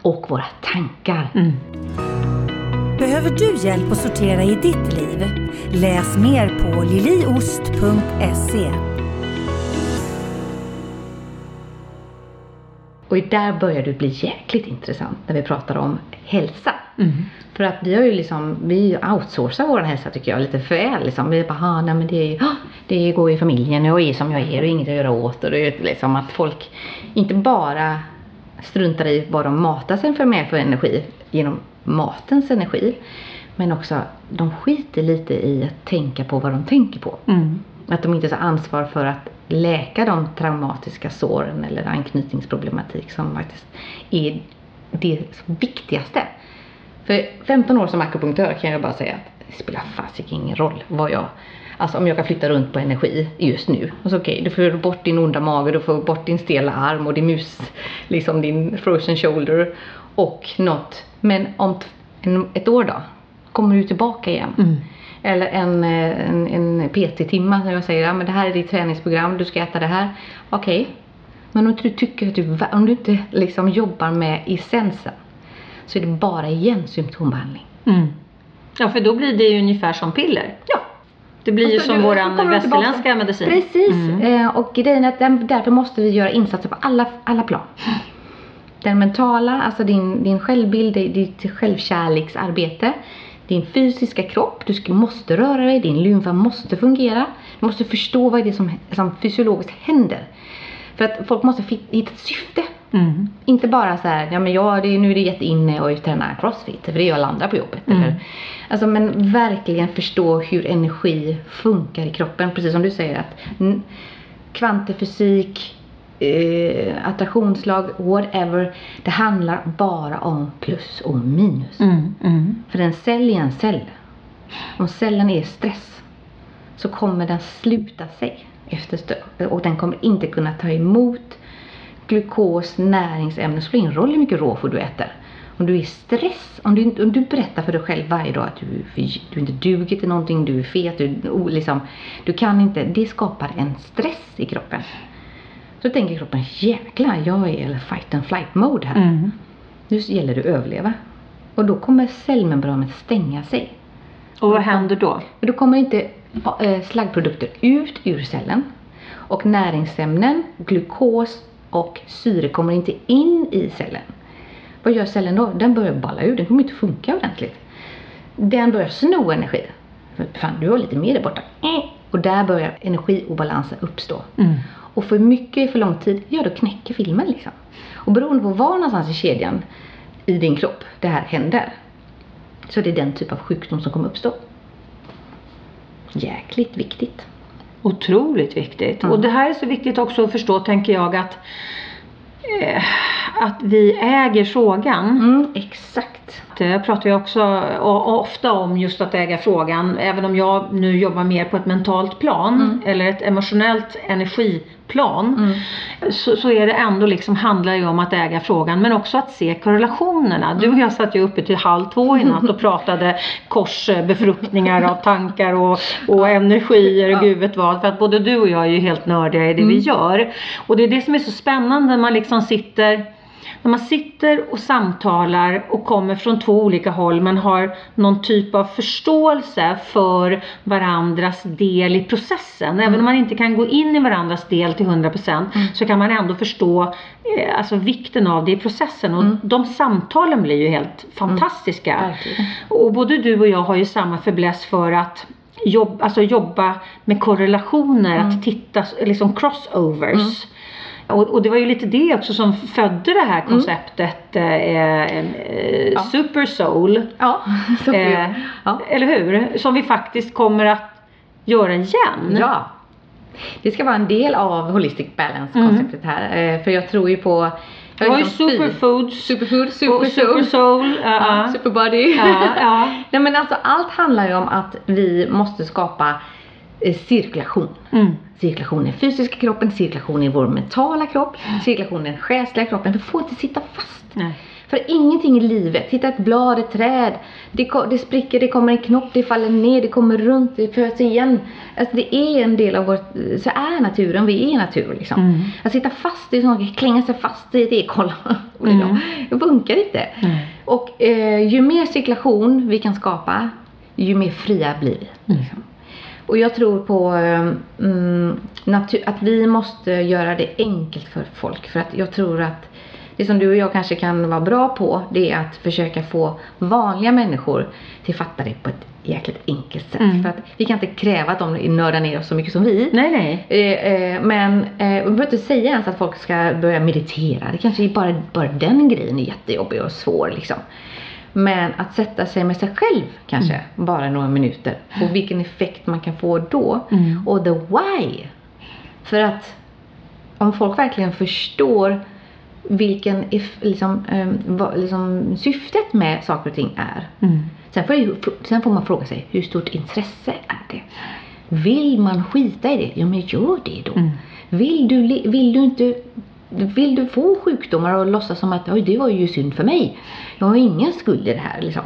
Och våra tankar. Mm. Behöver du hjälp att sortera i ditt liv? Läs mer på liliost.se. Och där börjar det bli jäkligt intressant när vi pratar om hälsa. Mm. För att vi har ju liksom, vi outsourcar vår hälsa tycker jag lite för väl liksom. Vi bara, ah, nej men det, är ah, det går i familjen och jag är som jag är och inget att göra åt. Och det är liksom att folk inte bara struntar i vad de matar sig för med för energi genom matens energi. Men också, de skiter lite i att tänka på vad de tänker på. Mm. Att de inte tar ansvar för att läka de traumatiska såren eller anknytningsproblematik som faktiskt är det viktigaste. För 15 år som akupunktör kan jag bara säga att det spelar fasiken ingen roll vad jag Alltså om jag kan flytta runt på energi just nu. Alltså okej, du får bort din onda mage, du får bort din stela arm och din mus, liksom din frozen shoulder och något. Men om ett år då? Kommer du tillbaka igen? Mm. Eller en, eh, en, en PT-timma när jag säger ja, men det här är ditt träningsprogram, du ska äta det här. Okej, men om inte du tycker att du, om du inte liksom jobbar med essensen så är det bara igen symptombehandling. Mm. Ja, för då blir det ju ungefär som piller. Ja, Det blir ju Och så- som kommer du tillbaka. västerländska medicin. Precis, Mm. eh, och grejen är att den- därför måste vi göra insatser på alla, alla plan. Den mentala, alltså din, din självbild, ditt självkärleksarbete, din fysiska kropp, du måste röra dig, din lymfa måste fungera. Du måste förstå vad det är som, som fysiologiskt händer. För att folk måste hitta ett syfte. Mm. Inte bara så här, ja men ja, det nu är det jätteinne och träna crossfit, för det gör alla andra på jobbet. Mm. Eller, alltså men verkligen förstå hur energi funkar i kroppen. Precis som du säger att kvantfysik, eh, attraktionslag, whatever. Det handlar bara om plus och minus. Mm. Mm. För en cell är en cell. Om cellen är stress så kommer den sluta sig efter stö- och den kommer inte kunna ta emot glukos, näringsämnen. Det spelar ingen roll hur mycket råfoder du äter. Om du är i stress, om du, om du berättar för dig själv varje dag att du, du inte duger till någonting, du är fet, du, liksom, du kan inte. Det skapar en stress i kroppen. Så tänker kroppen, jäklar jag är i fight and flight mode här. Mm. Nu gäller det att överleva. Och då kommer cellmembranet stänga sig. Och vad händer då? Då kommer inte slaggprodukter ut ur cellen. Och näringsämnen, glukos och syre kommer inte in i cellen. Vad gör cellen då? Den börjar balla ur, den kommer inte funka ordentligt. Den börjar sno energi. Fan, du har lite mer där borta. Eh. Och där börjar energiobalansen uppstå. Mm. Och för mycket för lång tid, ja då knäcker filmen liksom. Och beroende på var någonstans i kedjan i din kropp det här händer. Så det är den typ av sjukdom som kommer uppstå. Jäkligt viktigt. Otroligt viktigt. Mm. Och det här är så viktigt också att förstå, tänker jag, att, eh, att vi äger frågan. Mm, exakt. Jag pratar ju också ofta om just att äga frågan, även om jag nu jobbar mer på ett mentalt plan Mm. eller ett emotionellt energiplan. Mm. Så, så är det ändå liksom, handlar ju om att äga frågan men också att se korrelationerna. Du och jag satt ju uppe till halv två i natt och pratade korsbefruktningar av tankar och, och energier och gud vet vad. För att både du och jag är ju helt nördiga i det vi Mm. gör. Och det är det som är så spännande när man liksom sitter när man sitter och samtalar och kommer från två olika håll men har någon typ av förståelse för varandras del i processen. Även om man inte kan gå in i varandras del till 100% så kan man ändå förstå eh, alltså vikten av det i processen. Och Mm. de samtalen blir ju helt fantastiska. Verkligen. Och både du och jag har ju samma fäbless för att jobb, alltså jobba med korrelationer, Mm. att titta liksom crossovers. Och, och det var ju lite det också som födde det här konceptet eh, eh, Mm. Ja. Super Soul. Ja, Eh, ja. Eller hur? Som vi faktiskt kommer att göra igen. Ja. Det ska vara en del av Holistic Balance-konceptet här. Eh, För jag tror ju på... Jag är ju liksom Superfoods Superfood, och super soul, ja, ja. superbody. Ja, ja. Nej men alltså allt handlar ju om att vi måste skapa eh, cirkulation. Mm. Cirkulation i den fysiska kroppen, cirkulation i vår mentala kropp, cirkulation i den själsliga kroppen. Vi får inte sitta fast. Nej. För ingenting i livet, hitta ett blad, ett träd, det, det spricker, det kommer en knopp, det faller ner, det kommer runt, det föds igen. Alltså det är en del av vårt, så är naturen, vi är natur liksom. Mm. Att sitta fast i sånt, klänga sig fast i ett ekoll, liksom. Mm. det funkar inte. Nej. Och eh, ju mer cirkulation vi kan skapa, ju mer fria blir vi. Mm. Och jag tror på eh, mm, att vi måste göra det enkelt för folk. För att jag tror att det som du och jag kanske kan vara bra på, det är att försöka få vanliga människor till att fatta det på ett jäkligt enkelt sätt. Mm. För att vi kan inte kräva att de nördar ner oss så mycket som vi. Nej, nej. Eh, eh, men eh, vi behöver inte säga ens att folk ska börja meditera. Det kanske är bara, bara den grejen är jättejobbig och svår liksom. Men att sätta sig med sig själv kanske, bara några minuter. Och vilken effekt man kan få då. Mm. Och the why. För att om folk verkligen förstår vilken liksom, eh, vad, liksom, syftet med saker och ting är. Mm. Sen får, sen får man fråga sig, hur stort intresse är det? Vill man skita i det? Ja men gör det då. Mm. Vill, du, vill du inte vill du få sjukdomar och låtsas som att Oj, det var ju synd för mig. Jag har ingen skuld i det här liksom.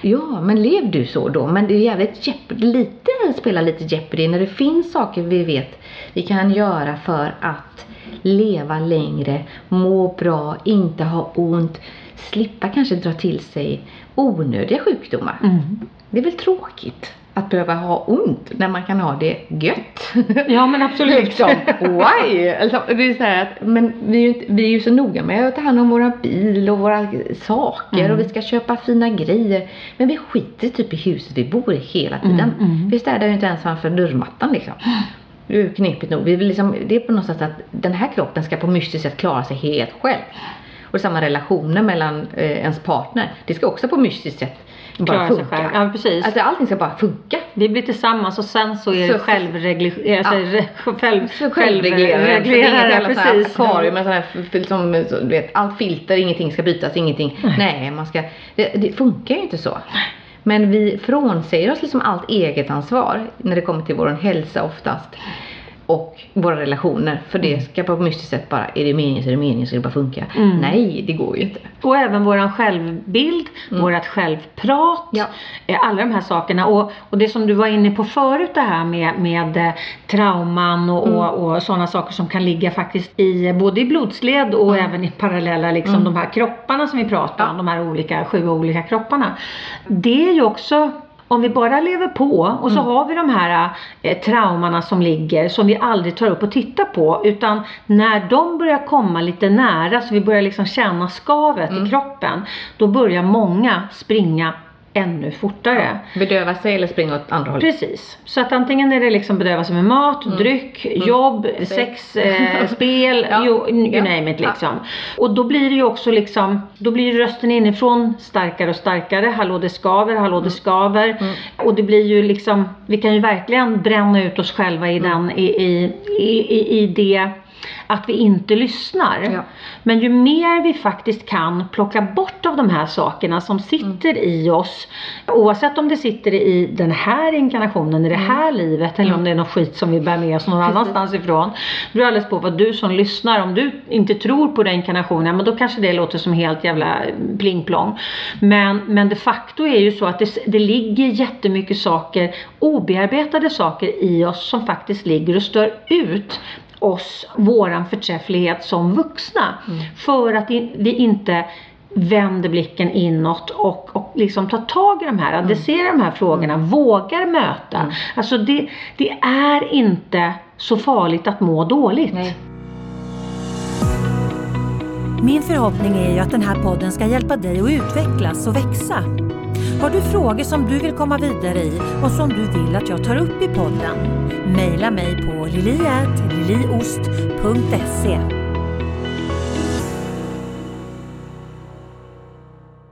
Ja, men lev du så då. Men det är jävligt jepp, lite, spela lite Jeopardy när det finns saker vi vet vi kan göra för att leva längre, må bra, inte ha ont, slippa kanske dra till sig onödiga sjukdomar. Mm. Det är väl tråkigt att behöva ha ont när man kan ha det gött. Ja men absolut. liksom, why? Alltså, det är så här att, men vi är, ju inte, vi är ju så noga med att ta hand om våra bil och våra saker Mm. och vi ska köpa fina grejer. Men vi skiter typ i huset vi bor i hela tiden. Mm, mm. Vi städar ju inte ens framför dörrmattan liksom. Det är knepigt nog. Vi vill liksom, det är på något sätt att den här kroppen ska på mystiskt sätt klara sig helt själv. Och samma relationer mellan eh, ens partner. Det ska också på mystiskt sätt bara Klara sig funka. själv. Ja precis. Alltså allting ska bara funka. Vi blir tillsammans och sen så är det Så- självreglerande. Alltså, Ja. själv, Det är inget jävla sån här precis. akvarium med här, så, vet, allt filter, ingenting ska bytas, ingenting. Nej, man ska, det, det funkar ju inte så. Men vi frånsäger oss liksom allt eget ansvar när det kommer till vår hälsa oftast. Och våra relationer. För det ska på ett mystiskt sätt bara, är det meningen så är det meningen så det bara funka. Mm. Nej, det går ju inte. Och även våran självbild, vårat självprat, Ja. eh, alla de här sakerna. Och, och det som du var inne på förut det här med, med eh, trauman och, och, och sådana saker som kan ligga faktiskt i både i blodsled och även i parallella liksom de här kropparna som vi pratar om, Ja. de här olika, sju olika kropparna. Det är ju också om vi bara lever på och så har vi de här eh, traumorna som ligger som vi aldrig tar upp och tittar på utan när de börjar komma lite nära så vi börjar liksom känna skavet i kroppen då börjar många springa ännu fortare. Bedöva sig eller springa åt andra hållet. Precis. Så att antingen är det liksom bedöva sig med mat, dryck, jobb, sex, eh, spel, Ja. you, you Ja. name it Ja. liksom. Och då blir det ju också liksom, då blir rösten inifrån starkare och starkare. Hallå det skaver, hallå det skaver. Och det blir ju liksom, vi kan ju verkligen bränna ut oss själva i den, i, i, i, i, i det att vi inte lyssnar. Ja. Men ju mer vi faktiskt kan plocka bort av de här sakerna som sitter i oss, oavsett om det sitter i den här inkarnationen, i det här livet eller om det är något skit som vi bär med oss någon annanstans ifrån. Det beror alldeles på vad du som lyssnar, om du inte tror på den inkarnationen, men då kanske det låter som helt jävla plingplong. Men, men de facto är ju så att det, det ligger jättemycket saker, obearbetade saker i oss som faktiskt ligger och stör ut oss, våran förträfflighet som vuxna. För att vi inte vänder blicken inåt och, och liksom tar tag i de här, adresserar de här frågorna, vågar möta. Alltså det, det är inte så farligt att må dåligt. Nej. Min förhoppning är ju att den här podden ska hjälpa dig att utvecklas och växa. Har du frågor som du vill komma vidare i och som du vill att jag tar upp i podden? Maila mig på liliat.liliost.se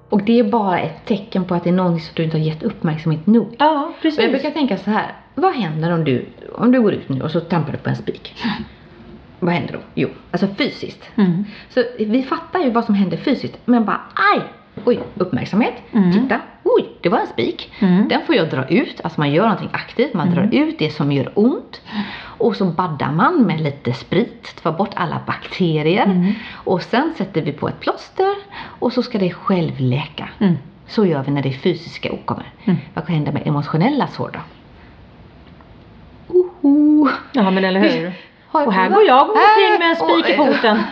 Och det är bara ett tecken på att det är någonting som du inte har gett uppmärksamhet nog. Ja, Och precis. jag brukar tänka så här. Vad händer om du, om du går ut nu och så trampar du på en spik? Vad händer då? Jo, alltså fysiskt. Mm. Så vi fattar ju vad som händer fysiskt. Men bara aj! Oj, uppmärksamhet. Mm. Titta. Oj, det var en spik. Mm. Den får jag dra ut. Alltså man gör någonting aktivt. Man drar ut det som gör ont. Och så baddar man med lite sprit. Tar bort alla bakterier. Mm. Och sen sätter vi på ett plåster. Och så ska det självläka. Mm. Så gör vi när det är fysiska åkommor. Mm. Vad kan hända med emotionella sår då? Oho. Ja men eller hur. Och här går jag omkring med en spik i foten.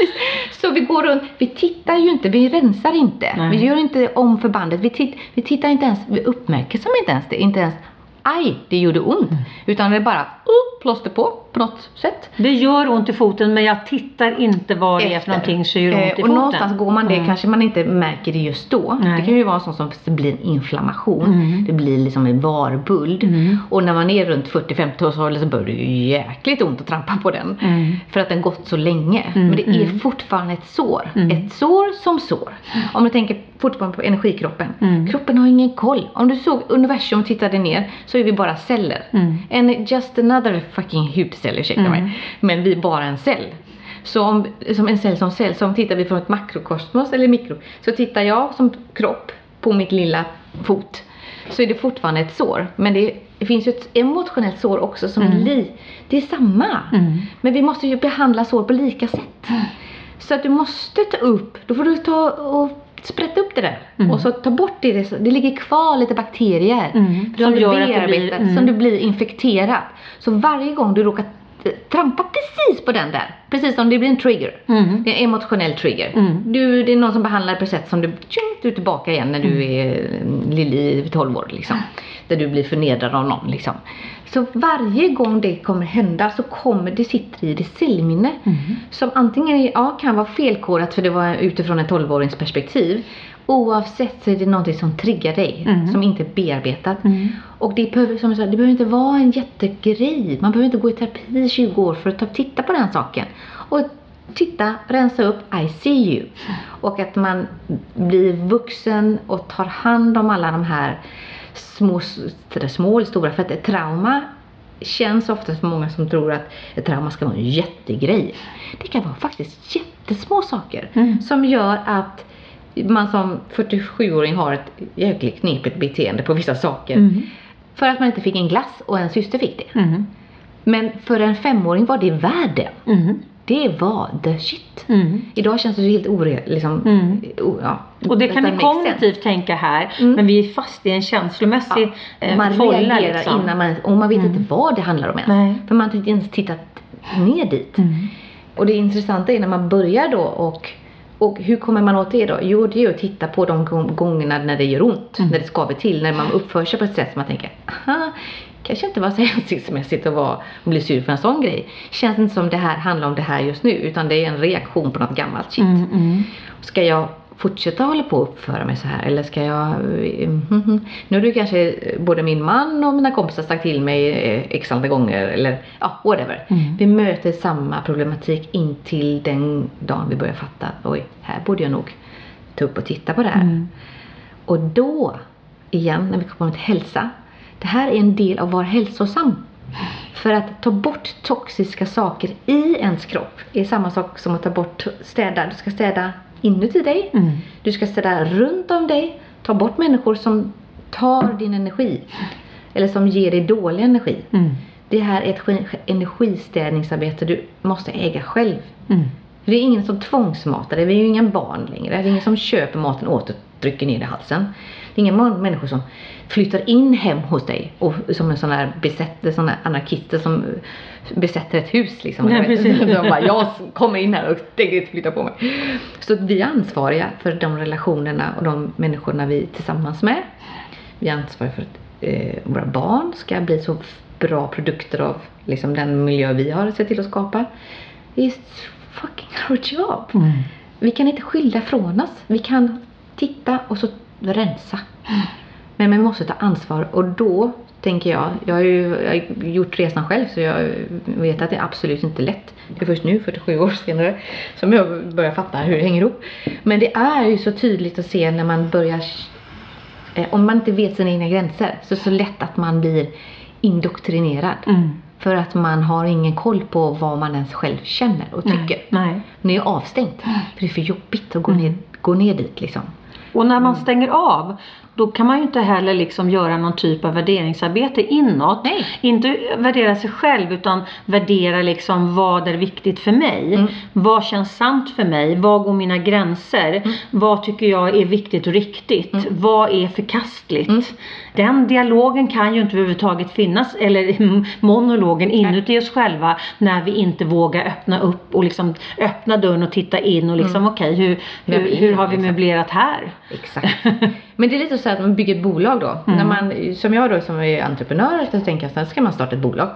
Så vi går runt, vi tittar ju inte, vi rensar inte. Nej. Vi gör inte om förbandet, vi, titt, vi tittar inte ens, vi uppmärksammar inte ens det. Inte ens, aj, det gjorde ont. Mm. Utan det är bara, uh, plåster på, på något sätt. Det gör ont i foten men jag tittar inte vad det är för någonting som gör ont Eh, i och foten. någonstans går man det, Mm. kanske man inte märker det just då. Nej. Det kan ju vara sånt som det blir en inflammation. Mm. Det blir liksom en varbuld. Mm. Och när man är runt 40-50 års ålder så börjar det ju jäkligt ont att trampa på den. Mm. För att den gått så länge. Mm, Men det är mm. fortfarande ett sår. Ett sår som sår. Om du tänker fortfarande på energikroppen. Kroppen har ingen koll. Om du såg universum och tittade ner så är vi bara celler. En just another fucking hudcell, ursäkta Mm. mig. Men vi är bara en cell. Så om, som en cell som cell, så om tittar vi från ett makrokosmos eller mikro, så tittar jag som kropp på mitt lilla fot så är det fortfarande ett sår. Men det, det finns ju ett emotionellt sår också som Mm. är li, det är samma. Mm. Men vi måste ju behandla sår på lika sätt. Så att du måste ta upp, då får du ta och sprätta upp det där. Mm. Och så ta bort det, det, det ligger kvar lite bakterier. Mm. Som, du det blir- bearbetar, mm. som du blir infekterad. Så varje gång du råkar eh, trampa precis på den där, precis som det blir en trigger. Mm. Det är en emotionell trigger. Mm. Du, det är någon som behandlar på ett sätt som du, tjing, du är tillbaka igen när du är Lili 12 år liksom. Där du blir förnedrad av någon liksom. Så varje gång det kommer hända så kommer det sitter i ditt cellminne. Mm. Som antingen ja, kan vara felkodat för det var utifrån en 12-årings perspektiv. Oavsett så är det någonting som triggar dig, Mm. som inte är bearbetat. Mm. Och det behöver, som jag sa, det behöver inte vara en jättegrej. Man behöver inte gå i terapi i 20 år för att ta, titta på den saken. Och titta, rensa upp, I see you. Och att man blir vuxen och tar hand om alla de här små, små eller stora. För att ett trauma känns ofta för många som tror att ett trauma ska vara en jättegrej. Det kan vara faktiskt jättesmå saker Mm. som gör att man som 47-åring har ett jäkligt knepigt beteende på vissa saker. Mm. För att man inte fick en glass och en syster fick det. Mm. Men för en femåring var det världen. Det var the shit. Mm. Idag känns det helt ore... Liksom, Mm. o, ja, Och det kan vi makes kognitivt tänka här, Mm. men vi är fast i en känslomässig Ja. eh, Man reagerar liksom. innan man, och man vet Mm. inte vad det handlar om ens. Nej. För man har inte ens tittat ner dit. Mm. Och det intressanta är när man börjar då och Och hur kommer man åt det då? Jo, det är ju att titta på de gång- gångerna när det gör ont, Mm. när det skaver till, när man uppför sig på ett sätt som man tänker, aha, kanske inte var så hänsiktsmässigt att vara, bli sur för en sån grej. Känns inte som det här handlar om det här just nu, utan det är en reaktion på något gammalt shit. Mm, mm. Ska jag fortsätta hålla på och uppföra mig så här eller ska jag... mhm. Nu har du kanske både min man och mina kompisar sagt till mig eh, x antal gånger eller ja, whatever. Mm. Vi möter samma problematik in till den dagen vi börjar fatta oj, här borde jag nog ta upp och titta på det här. Mm. Och då, igen, när vi kommer till hälsa. Det här är en del av att vara hälsosam. För att ta bort toxiska saker i ens kropp är samma sak som att ta bort städa. Du ska städa inuti dig. Mm. Du ska städa runt om dig. Ta bort människor som tar din energi. Eller som ger dig dålig energi. Mm. Det här är ett energistädningsarbete du måste äga själv. Mm. För det är ingen som tvångsmatar dig. Vi är ju inga barn längre. Det är ingen som köper maten åt och trycker ner i halsen. Det är inga människor som flyttar in hem hos dig och som en sån här besätt, sån här anarkister som besätter ett hus liksom. Nej, precis. De bara, jag kommer in här och tänker inte flytta på mig. Så att vi är ansvariga för de relationerna och de människorna vi är tillsammans med. Vi är ansvariga för att eh, våra barn ska bli så bra produkter av liksom, den miljö vi har sett till att skapa. It's fucking our job. Mm. Vi kan inte skylla från oss. Vi kan titta och så rensa. Men vi måste ta ansvar och då tänker jag, jag har ju jag har gjort resan själv så jag vet att det är absolut inte lätt. Det är först nu, 47 år senare, som jag börjar fatta hur det hänger ihop. Men det är ju så tydligt att se när man börjar, eh, om man inte vet sina egna gränser, så är det så lätt att man blir indoktrinerad. Mm. För att man har ingen koll på vad man ens själv känner och tycker. Nej. Nej. Det är avstängt. För det är för jobbigt att gå, ner, gå ner dit liksom. Och när man stänger av, då kan man ju inte heller liksom göra någon typ av värderingsarbete inåt. Nej. Inte värdera sig själv utan värdera liksom vad är viktigt för mig. Mm. Vad känns sant för mig? Vad går mina gränser? Mm. Vad tycker jag är viktigt och riktigt? Vad är förkastligt? Mm. Den dialogen kan ju inte överhuvudtaget finnas, eller monologen inuti oss själva när vi inte vågar öppna upp och liksom öppna dörren och titta in och liksom okej hur, Mm. Vem hur, är hur jag, har vi möblerat här? Exakt. Men det är lite så att man bygger ett bolag då. När man, som jag då som är entreprenör, så tänker jag så här, ska man starta ett bolag.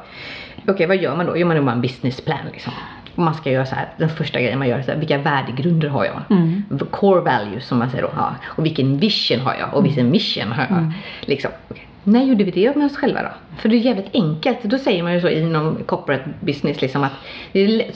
Okej, vad gör man då? Jo, man har en businessplan liksom. Och man ska göra så här, den första grejen man gör är så här, vilka värdegrunder har jag? Mm. Core values som man säger då. Ja. Och vilken vision har jag? Och vilken mission har jag? Liksom. okej. När gjorde vi det med oss själva då? För det är jävligt enkelt. Då säger man ju så inom corporate business liksom att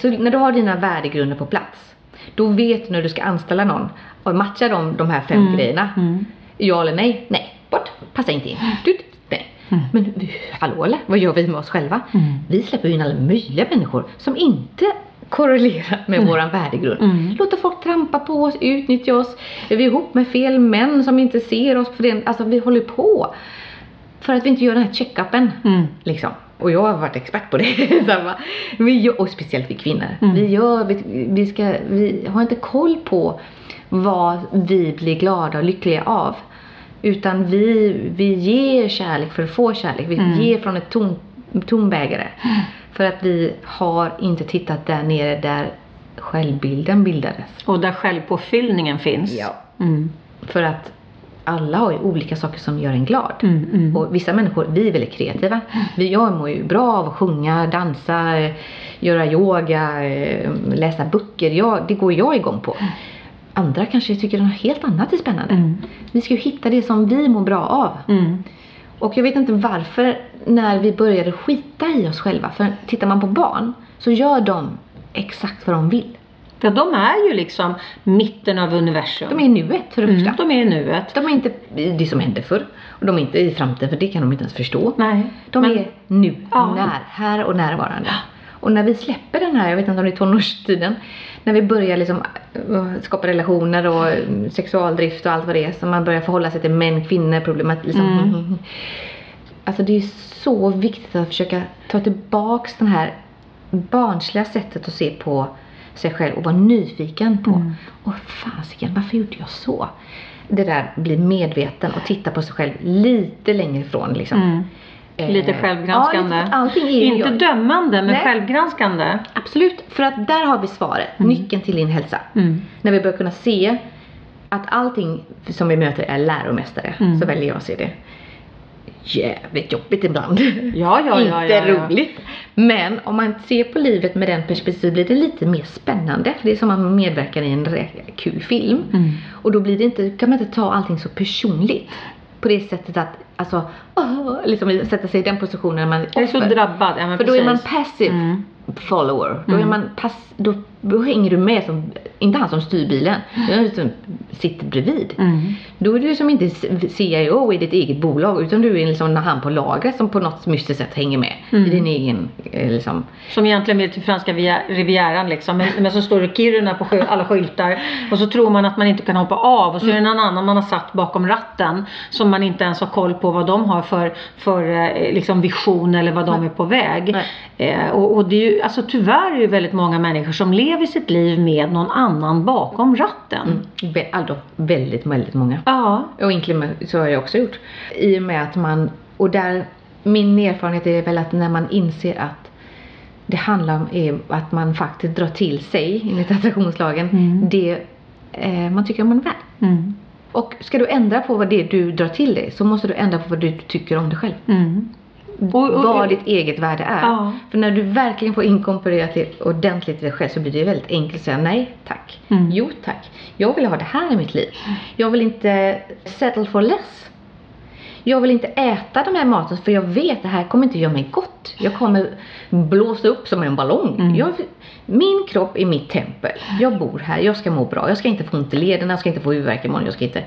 så när du har dina värdegrunder på plats. Då vet du när du ska anställa någon och matcha de, de här fem grejerna. Mm. Ja eller nej? Nej. Bort. Passar inte in. Du, nej. Men vi- hallå eller? Vad gör vi med oss själva? Mm. Vi släpper in alla möjliga människor som inte korrelerar med våran värdegrund. Mm. Låter folk trampa på oss, utnyttja oss. Är vi ihop med fel män som inte ser oss för det? Alltså vi håller på. För att vi inte gör den här check-upen. Mm. Liksom. Och jag har varit expert på det. Vi gör, och speciellt vi kvinnor. Mm. Vi, gör, vi, vi, ska, vi har inte koll på vad vi blir glada och lyckliga av. Utan vi, vi ger kärlek för att få kärlek. Vi Mm. ger från ett tom, tom bägare. För att vi har inte tittat där nere där självbilden bildades. Och där självpåfyllningen finns. Ja. Mm. För att alla har ju olika saker som gör en glad. Mm, mm. Och vissa människor, vi är väldigt kreativa. Vi, jag mår ju bra av att sjunga, dansa, göra yoga, eh, läsa böcker. Jag, det går jag igång på. Andra kanske tycker något helt annat är spännande. Mm. Vi ska ju hitta det som vi mår bra av. Mm. Och jag vet inte varför när vi började skita i oss själva. För tittar man på barn så gör de exakt vad de vill. Ja, de är ju liksom mitten av universum. De är i nuet för det första. mm. De är i nuet. De är inte i det som hände förr. Och de är inte i framtiden för det kan de inte ens förstå. Nej. De men- är nu, Ja. när, här och närvarande. Och när vi släpper den här, jag vet inte om det är tonårstiden, när vi börjar liksom äh, skapa relationer och sexualdrift och allt vad det är, så man börjar förhålla sig till män, kvinnor, problemat, liksom. Mm. Alltså det är så viktigt att försöka ta tillbaks den här barnsliga sättet att se på sig själv och vara nyfiken på. Mm. Och fasiken, varför gjorde jag så? Det där bli medveten och titta på sig själv lite längre ifrån liksom. Mm. Lite Eh, självgranskande. Ja, lite, allting är Inte jag. dömande, men Nej. självgranskande. Absolut, för att där har vi svaret. Nyckeln till din hälsa. Mm. När vi börjar kunna se att allting som vi möter är läromästare. Mm. Så väljer jag att se det. Jävligt jobbigt ibland. Ja, ja, ja, Inte ja, ja. roligt. Men om man ser på livet med den perspektivet blir det lite mer spännande. För det är som att man medverkar i en kul film. Mm. Och då blir det inte, kan man inte ta allting så personligt. På det sättet att, alltså, åh, liksom sätta sig i den positionen när man är Jag är så offer. drabbad. Ja, För då är man precis. passive Mm. follower. Då, är man pass, då, då hänger du med som, inte han som styr bilen, utan som sitter bredvid. Mm. Då är du som inte CIO i ditt eget bolag utan du är liksom han på lagret som på något mystiskt sätt hänger med Mm. i din egen eh, liksom. Som egentligen vill till franska rivieran liksom. Men, men så står det Kiruna på alla skyltar. Och så tror man att man inte kan hoppa av. Och så är det någon annan man har satt bakom ratten. Som man inte ens har koll på vad de har för, för eh, liksom vision eller vad de är på väg. Eh, och, och det är ju, alltså tyvärr är det väldigt många människor som lever sitt liv med någon annan bakom ratten. Mm, alltså, väldigt, väldigt många. Ja. Och inklusive så har jag också gjort. I och med att man, och där, min erfarenhet är väl att när man inser att det handlar om att man faktiskt drar till sig, enligt attraktionslagen, Mm. det eh, man tycker man är värd. Mm. Och ska du ändra på vad det är du drar till dig så måste du ändra på vad du tycker om dig själv. Mm. Och- och- vad ditt eget värde är. Ja. För när du verkligen får inkorporera det ordentligt i dig själv så blir det väldigt enkelt att säga nej tack. Mm. Jo tack. Jag vill ha det här i mitt liv. Jag vill inte settle for less. Jag vill inte äta de här maten för jag vet att det här kommer inte göra mig gott. Jag kommer blåsa upp som en ballong. Mm. Jag, min kropp är mitt tempel. Jag bor här, jag ska må bra. Jag ska inte få ont i lederna, jag ska inte få huvudvärk imorgon. Jag ska inte...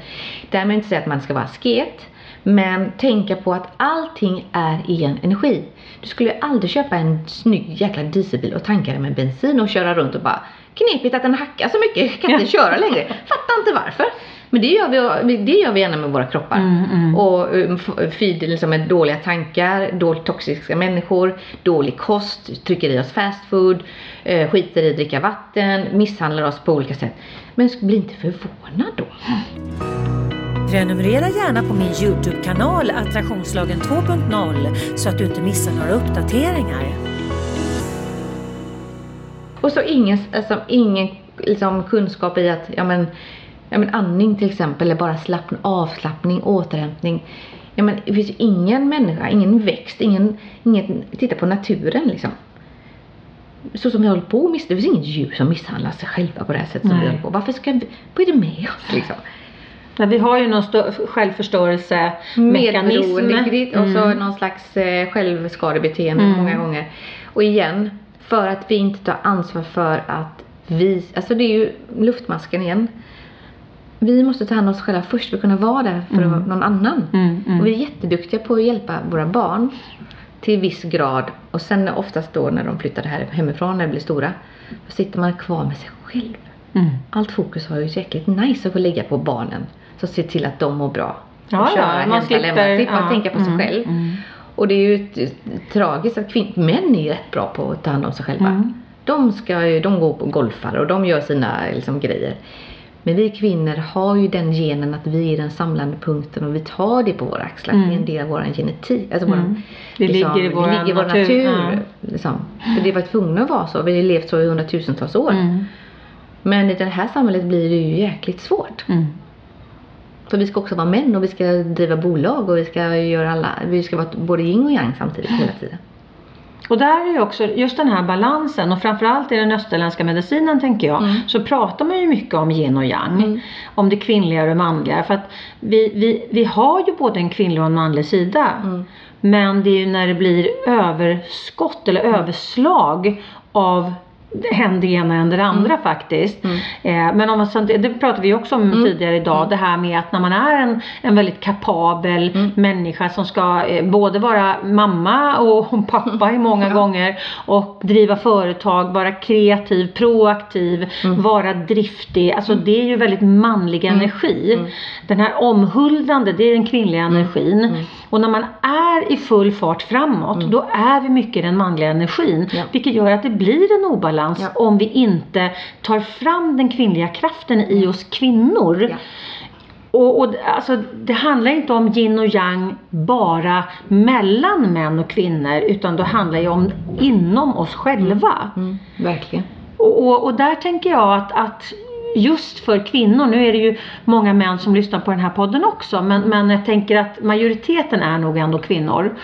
Därmed inte säga att man ska vara asket. Men tänka på att allting är en energi. Du skulle ju aldrig köpa en snygg jäkla dieselbil och tanka den med bensin och köra runt och bara knepigt att den hackar så mycket, kan inte köra längre. Fattar inte varför. Men det gör vi, det gör vi gärna med våra kroppar. Mm, mm. Och um, feed liksom med dåliga tankar, dåligt toxiska människor, dålig kost, trycker i oss fast food, eh, skiter i att dricka vatten, misshandlar oss på olika sätt. Men bli inte förvånad då. Prenumerera gärna på min Youtube-kanal Attraktionslagen 2.0 så att du inte missar några uppdateringar. Och så ingen, alltså, ingen liksom, kunskap i att, ja men, ja men andning till exempel, eller bara slappn, avslappning, återhämtning. Ja men det finns ju ingen människa, ingen växt, ingen, ingen, titta på naturen liksom. Så som vi håller på det finns inget djur som misshandlar sig själva på det här sättet som vi Nej. håller på. Varför ska vi, vad är det med oss liksom? Men vi har ju någon stö- självförstörelsemekanism. Medberoende och så Mm. någon slags eh, självskadebeteende Mm. många gånger. Och igen, för att vi inte tar ansvar för att vi, alltså det är ju luftmasken igen. Vi måste ta hand om oss själva först för att kunna vara där för Mm. någon annan. Mm, mm. Och vi är jätteduktiga på att hjälpa våra barn till viss grad. Och sen oftast då när de flyttar här hemifrån när de blir stora. Då sitter man kvar med sig själv. Mm. Allt fokus har ju jäkligt nice att få lägga på barnen. Så se till att de mår bra. Ja, och ja, köra, man hämta, lämna. Slippa ja, tänka på sig mm, själv. mm. Och det är ju tragiskt att kvin- män är rätt bra på att ta hand om sig själva. Mm. De, ska de går på golfar och de gör sina liksom, grejer. Men vi kvinnor har ju den genen att vi är den samlande punkten och vi tar det på våra axlar. Mm. Det är en del av vår genetik. Alltså Mm. våran, Det ligger i vår det ligger i vår natur, natur. ja. liksom. För det var tvungna att vara så. Vi har levt så i hundratusentals år. Mm. Men i det här samhället blir det ju jäkligt svårt. För vi ska också vara män och vi ska driva bolag och vi ska göra alla, vi ska vara både yin och yang samtidigt hela tiden. Och där är ju också just den här balansen och framförallt i den österländska medicinen tänker jag Mm. så pratar man ju mycket om yin och yang. Mm. Om det kvinnliga och det manliga. För att vi, vi, vi har ju både en kvinnlig och en manlig sida. Mm. Men det är ju när det blir överskott eller överslag av än det ena än det andra faktiskt. Mm. Eh, men om man, det pratade vi också om tidigare idag. Det här med att när man är en, en väldigt kapabel Mm. människa som ska eh, både vara mamma och pappa i många gånger och driva företag, vara kreativ, proaktiv, Mm. vara driftig. Alltså det är ju väldigt manlig energi. Mm. Den här omhuldande, det är den kvinnliga energin. Och när man är i full fart framåt, då är vi mycket den manliga energin. Mm. Ja. Vilket gör att det blir en obalans Ja. om vi inte tar fram den kvinnliga kraften i oss kvinnor. Ja. Och, och alltså, det handlar inte om yin och yang bara mellan män och kvinnor utan det handlar ju om inom oss själva. Mm, verkligen. Och, och, och där tänker jag att, att just för kvinnor, nu är det ju många män som lyssnar på den här podden också, men, men jag tänker att majoriteten är nog ändå kvinnor.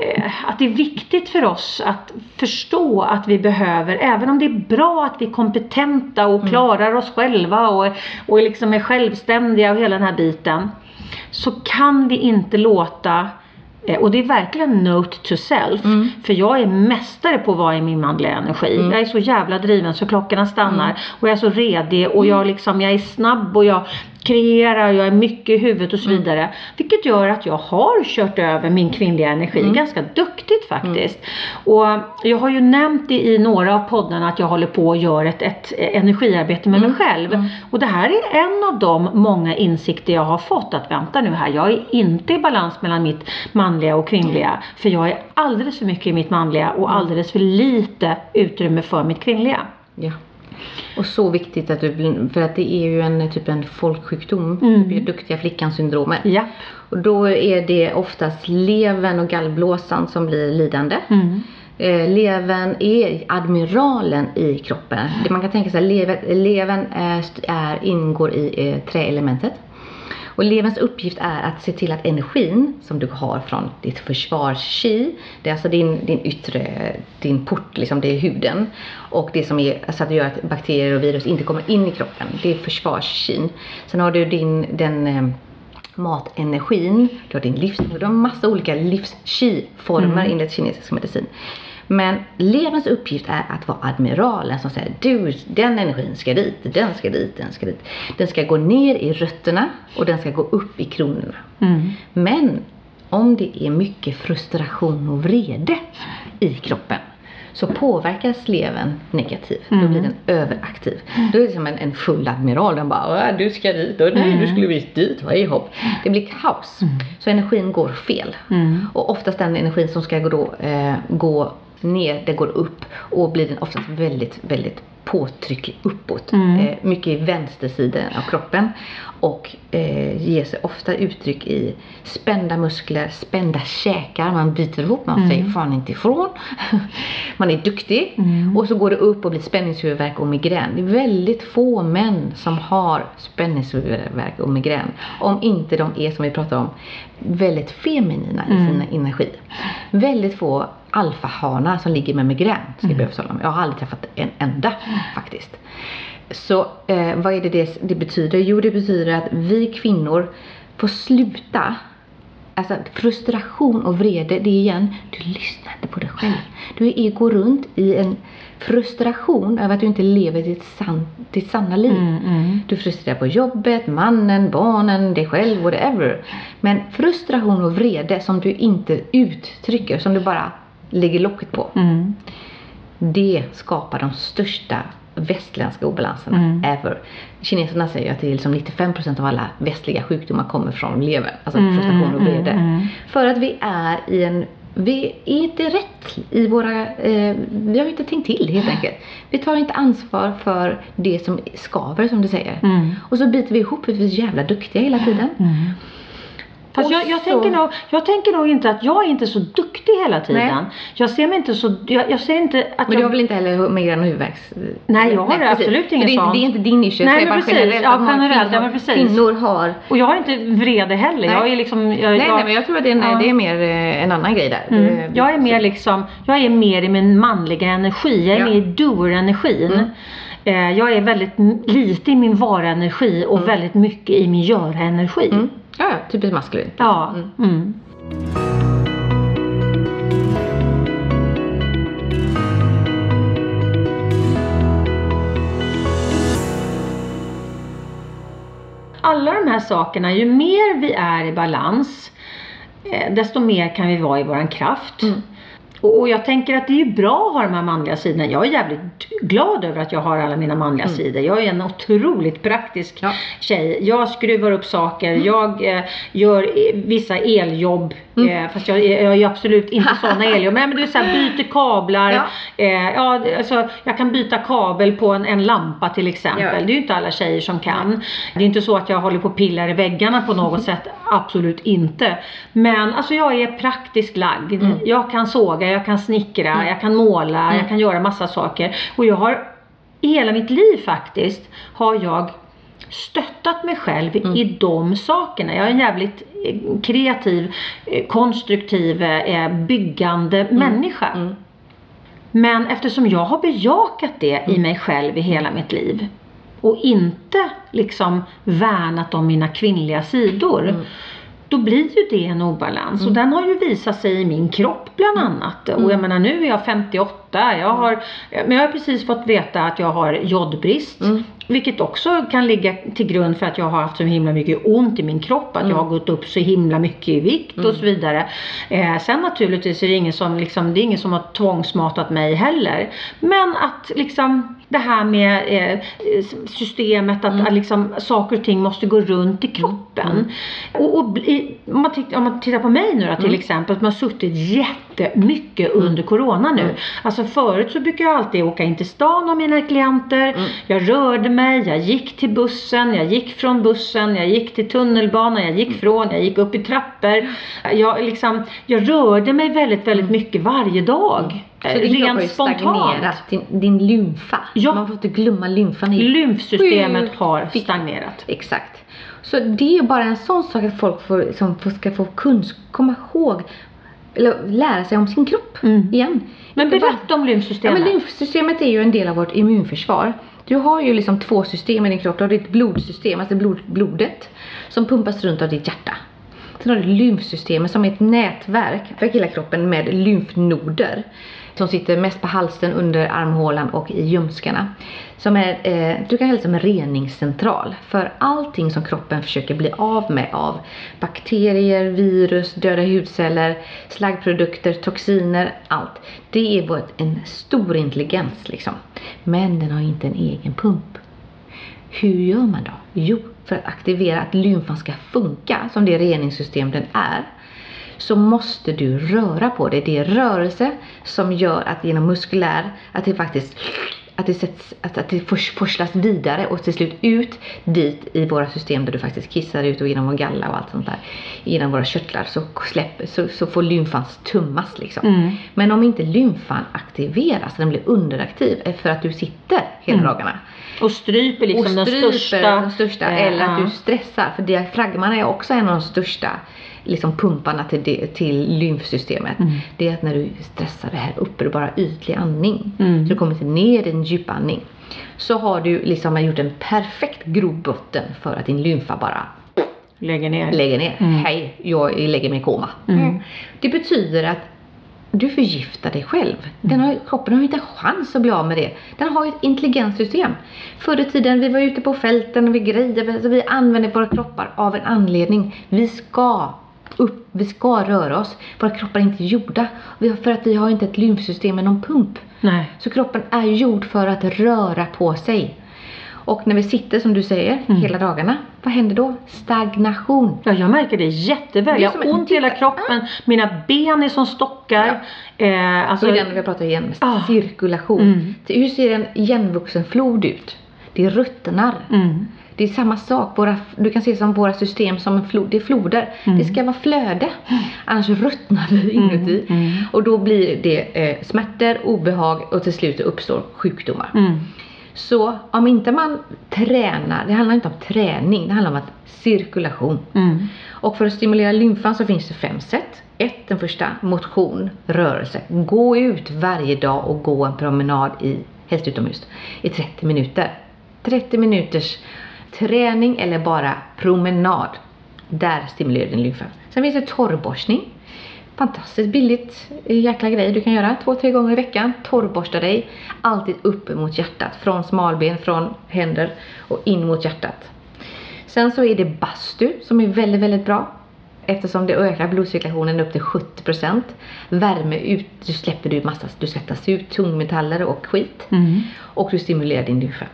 Eh, Att det är viktigt för oss att förstå att vi behöver, även om det är bra att vi är kompetenta och klarar oss själva och, och liksom är självständiga och hela den här biten. Så kan vi inte låta eh, och det är verkligen note to self. För jag är mästare på att vara i min manliga energi. Jag är så jävla driven så klockorna stannar. Och jag är så redig och jag, liksom, jag är snabb och jag kreerar, jag är mycket i huvudet och så vidare. Vilket gör att jag har kört över min kvinnliga energi ganska duktigt faktiskt. Och jag har ju nämnt i, i några av poddarna att jag håller på och gör ett, ett energiarbete med mig själv. Och det här är en av de många insikter jag har fått att vänta nu här. Jag är inte i balans mellan mitt manliga och kvinnliga. För jag är alldeles för mycket i mitt manliga och alldeles för lite utrymme för mitt kvinnliga. Ja. Och så viktigt att du, för att det är ju en typ en folksjukdom, Mm. duktiga flickan syndromet. Ja. Och då är det oftast levern och gallblåsan som blir lidande. Mm. Eh, levern är admiralen i kroppen. Det man kan tänka sig, levern, levern är, är, ingår i eh, träelementet. Och leverns uppgift är att se till att energin som du har från ditt försvarski, det är alltså din, din yttre, din port, liksom, det är huden. Och det som är, alltså att gör att bakterier och virus inte kommer in i kroppen, det är försvarskin. Sen har du din, den eh, matenergin, du har din livs, du har massa olika livs-chi-former enligt kinesisk medicin. Men leverns uppgift är att vara admiralen som säger du, den energin ska dit, den ska dit, den ska dit. Den ska gå ner i rötterna och den ska gå upp i kronorna. Mm. Men om det är mycket frustration och vrede i kroppen så påverkas levern negativt. Då blir den överaktiv. Då är det som en, en full admiral. Den bara "Åh, du ska dit och nej du skulle visst dit. Hej hopp. Det blir kaos. Så energin går fel. Mm. Och oftast den energin som ska gå, då, eh, gå ner, det går upp och blir den oftast väldigt, väldigt påtrycklig uppåt. Mm. Eh, mycket i vänstersidan av kroppen. Och eh, ger sig ofta uttryck i spända muskler, spända käkar, man biter ihop, man säger fan inte ifrån. man är duktig. Och så går det upp och blir spänningshuvudvärk och migrän. Det är väldigt få män som har spänningshuvudvärk och migrän. Om inte de är, som vi pratade om, väldigt feminina i sin energi. Väldigt få alfahanar som ligger med migrän, ska jag be att tala om. Jag har aldrig träffat en enda faktiskt. Så eh, vad är det, det det betyder? Jo, det betyder att vi kvinnor får sluta Alltså frustration och vrede, det är igen, du lyssnar inte på dig själv. Du är, går runt i en frustration över att du inte lever ditt, san, ditt sanna liv. Mm, mm. Du är frustrerad på jobbet, mannen, barnen, dig själv, whatever. Men frustration och vrede som du inte uttrycker, som du bara lägger locket på. Mm. Det skapar de största västländska obalanserna Mm. ever. Kineserna säger att det är liksom 95% av alla västliga sjukdomar kommer från levern. Alltså Mm, frustration och mm, vrede. mm. För att vi är i en vi är inte rätt i våra, eh, vi har inte tänkt till helt enkelt. Vi tar inte ansvar för det som skaver som du säger. Mm. Och så biter vi ihop för vi är så jävla duktiga hela tiden. Mm. Fast jag, jag, tänker nog, jag tänker nog inte att jag är inte så duktig hela tiden. Nej. Jag ser mig inte så, jag, jag ser inte att Men jag... du har väl inte heller migrän och huvudvärk? Nej, jag har precis. absolut För ingen det, är inte- sån. det är inte din issue, Nej, men precis. generellt. Ja, generellt, kvinnor, ja, precis. kvinnor har Och jag har inte vrede heller. Nej. Jag är liksom... Jag, Nej, jag, nej, men jag tror att det är, Ja. det är mer eh, en annan grej där. Mm. Jag är mer liksom, jag är mer i min manliga energi. Jag är Ja. mer i doer-energin. Mm. Eh, jag är väldigt lite i min vara-energi och väldigt mycket i min göra-energi. Mm. Ja, ja, typiskt maskulin. Ja. Mm. Mm. Alla de här sakerna, ju mer vi är i balans, eh, desto mer kan vi vara i våran kraft. Mm. Och, och jag tänker att det är bra att ha de här manliga sidorna. Jag är jävligt glad över att jag har alla mina manliga sidor. Jag är en otroligt praktisk Ja. tjej. Jag skruvar upp saker, jag eh, gör eh, vissa eljobb. Eh, fast jag, är- jag är absolut inte sådana eljobb. Men, men du är så här, byter kablar. Ja. Eh, ja, alltså, jag kan byta kabel på en, en lampa till exempel. Ja. Det är ju inte alla tjejer som kan. Det är inte så att jag håller på och pillar i väggarna på något sätt. Absolut inte. Men alltså jag är praktiskt lagd. Jag kan såga, jag kan snickra, jag kan måla, jag kan göra massa saker. Och jag har i hela mitt liv faktiskt har jag stöttat mig själv i de sakerna. Jag är en jävligt eh, kreativ, eh, konstruktiv, eh, byggande människa. Men eftersom jag har bejakat det i mig själv i hela mitt liv och inte liksom värnat om mina kvinnliga sidor. Då blir ju det en obalans. Och den har ju visat sig i min kropp bland annat. Och jag menar nu är jag 58, jag har, men jag har precis fått veta att jag har jodbrist. Vilket också kan ligga till grund för att jag har haft så himla mycket ont i min kropp. Att jag har gått upp så himla mycket i vikt och så vidare. Eh, sen naturligtvis är det ingen som liksom, det är ingen som har tvångsmatat mig heller. Men att liksom det här med eh, systemet att, att liksom, saker och ting måste gå runt i kroppen. Och, och bli, om, man tittar, om man tittar på mig nu då till exempel, att man har suttit jättemycket under Corona nu. Alltså förut så brukar jag alltid åka in till stan med mina klienter. Jag rörde mig, jag gick till bussen, jag gick från bussen, jag gick till tunnelbanan, jag gick från, jag gick upp i trappor. Jag, liksom, jag rörde mig väldigt, väldigt mycket varje dag. Så din kropp har stagnerat, din, din lymfa. Ja. Man får inte glömma lymfan. Lymfsystemet har stagnerat. Exakt. Så det är bara en sån sak att folk får, som ska få kunsk, komma ihåg, eller lära sig om sin kropp Mm. igen. Men berätta om Ja, lymfsystemet. men lymfsystemet är ju en del av vårt immunförsvar. Du har ju liksom två system i din kropp. Du har ditt blodsystem, alltså blod, blodet, som pumpas runt av ditt hjärta. Sen har du lymfsystemet som är ett nätverk för hela kroppen med lymfnoder. Som sitter mest på halsen, under armhålan och i ljumskarna. Som är, eh, du kan kalla det som en reningscentral för allting som kroppen försöker bli av med av bakterier, virus, döda hudceller, slaggprodukter, toxiner, allt. Det är vår, en stor intelligens liksom. Men den har inte en egen pump. Hur gör man då? Jo, för att aktivera att lymfan ska funka som det reningssystem den är så måste du röra på dig. Det är rörelse som gör att genom muskulär att det faktiskt att det, sätts, att, att det fors- forslas vidare och till slut ut dit i våra system där du faktiskt kissar ut och genom vår galla och allt sånt där. Genom våra körtlar så, släpper, så, så får lymfan tummas liksom. Mm. Men om inte lymfan aktiveras, den blir underaktiv för att du sitter hela dagarna Och stryper liksom och den stryper största. den största eh, eller att du stressar. För diafragman är också en av de största liksom pumparna till, det, till lymfsystemet. Mm. Det är att när du stressar det här uppe, det är bara ytlig andning. Mm. Så du kommer inte ner i en djupandning. Så har du liksom gjort en perfekt grobbotten för att din lymfa bara Lägger ner. lägger ner. Mm. Hej, jag lägger mig i koma. Mm. Det betyder att du förgiftar dig själv. Den har, kroppen har inte en chans att bli av med det. Den har ju ett intelligenssystem. Förr i tiden, vi var ute på fälten och vi grejade, alltså vi använder våra kroppar av en anledning. Vi ska upp, vi ska röra oss. Våra kroppar är inte gjorda vi har, för att vi har inte ett lymfsystem med någon pump. Nej. Så kroppen är gjord för att röra på sig. Och när vi sitter som du säger hela dagarna, vad händer då? Stagnation. Ja, jag märker det jätteväl. Det Jag har ont i hela kroppen. Mina ben är som stockar. Eh, alltså, Så är den vi pratar igen Ah. cirkulation. Mm. Hur ser en igenvuxen flod ut? Det ruttnar. mm. Det är samma sak. Våra, du kan se som våra system som en flod. Det är floder. Det ska vara flöde. Annars ruttnar vi inuti. mm. Och då blir det eh, smärtor, obehag och till slut uppstår sjukdomar. Mm. Så om inte man tränar, det handlar inte om träning, det handlar om att cirkulation. Mm. Och för att stimulera lymfan så finns det fem sätt. Ett, den första, motion, rörelse. Gå ut varje dag och gå en promenad i, helst utomhus, i 30 minuter. 30 minuters träning eller bara promenad. Där stimulerar din lymfa. Sen finns det torrborstning. Fantastiskt billigt eh, jäkla grej du kan göra två, tre gånger i veckan. Torrborsta dig. Alltid upp mot hjärtat. Från smalben, från händer och in mot hjärtat. Sen så är det bastu som är väldigt, väldigt bra. eftersom det ökar blodcirkulationen upp till 70%. Värme ut, så släpper du massa, du svettas ut tungmetaller och skit. Mm. Och du stimulerar din lymfa.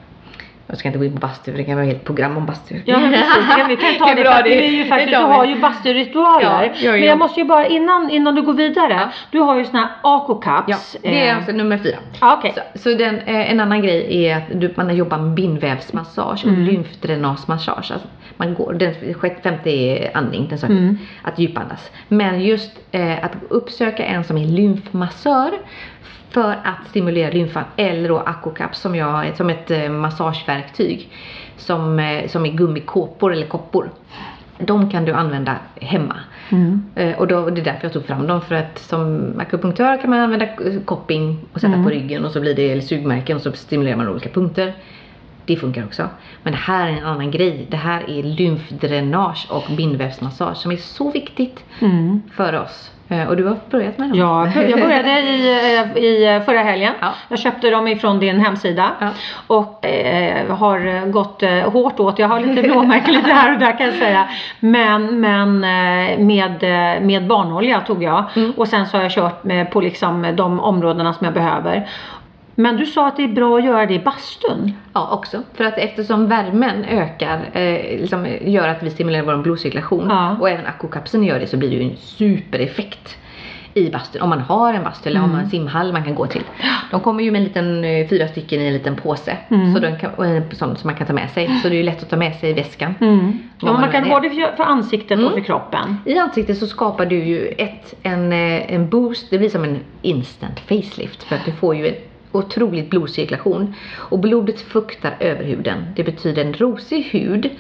Jag ska inte gå in på bastu för det kan vara ett helt program om bastu. Ja men precis, vi kan ta Det för det- det är ju faktiskt, du har ju basturitualer. Ja, ja, Men ja. jag måste ju bara, innan, innan du går vidare, Ja. du har ju såna här Ja, AKO-caps. det är Eh, alltså nummer fyra. ja, okej. Så, så den, eh, en annan grej är att du, man jobbar med bindvävsmassage och Mm. lymfdränagesmassage. Alltså man går, den femte är andning, den saken. Mm. Att djupandas. Men just eh, att uppsöka en som är lymfmassör för att stimulera lymfan eller då Aquacaps som, jag, som ett eh, massageverktyg som, eh, som är gummikåpor eller koppor. De kan du använda hemma. Mm. Eh, och då, det är därför jag tog fram dem för att som akupunktör kan man använda kopping och sätta Mm. på ryggen och så blir det eller sugmärken och så stimulerar man olika punkter. Det funkar också. Men det här är en annan grej. Det här är lymfdränage och bindvävsmassage som är så viktigt Mm. för oss. Eh, och du har börjat med dem? Ja, jag började i, eh, i förra helgen. Ja. Jag köpte dem ifrån din hemsida Ja. och eh, har gått eh, hårt åt. Jag har lite blåmärken lite här och där kan jag säga. Men, men eh, med, eh, med barnolja tog jag Mm. och sen så har jag kört med, på liksom de områdena som jag behöver. Men du sa att det är bra att göra det i bastun. Ja, också. För att eftersom värmen ökar, eh, liksom gör att vi stimulerar vår blodcirkulation Ja. och även akokapseln gör det så blir det ju en supereffekt i bastun. Om man har en bastu eller om man har en simhall man kan gå till. De kommer ju med en liten, eh, fyra stycken i en liten påse. Mm. Så den kan, sån som man kan ta med sig. Så det är ju lätt att ta med sig i väskan. Ja, Vad men man man kan ha det för, för ansiktet och Mm. för kroppen. I ansiktet så skapar du ju ett, en, eh, en boost, det blir som en instant facelift för att du får ju en otroligt blodcirkulation och blodet fuktar överhuden. Det betyder en rosig hud.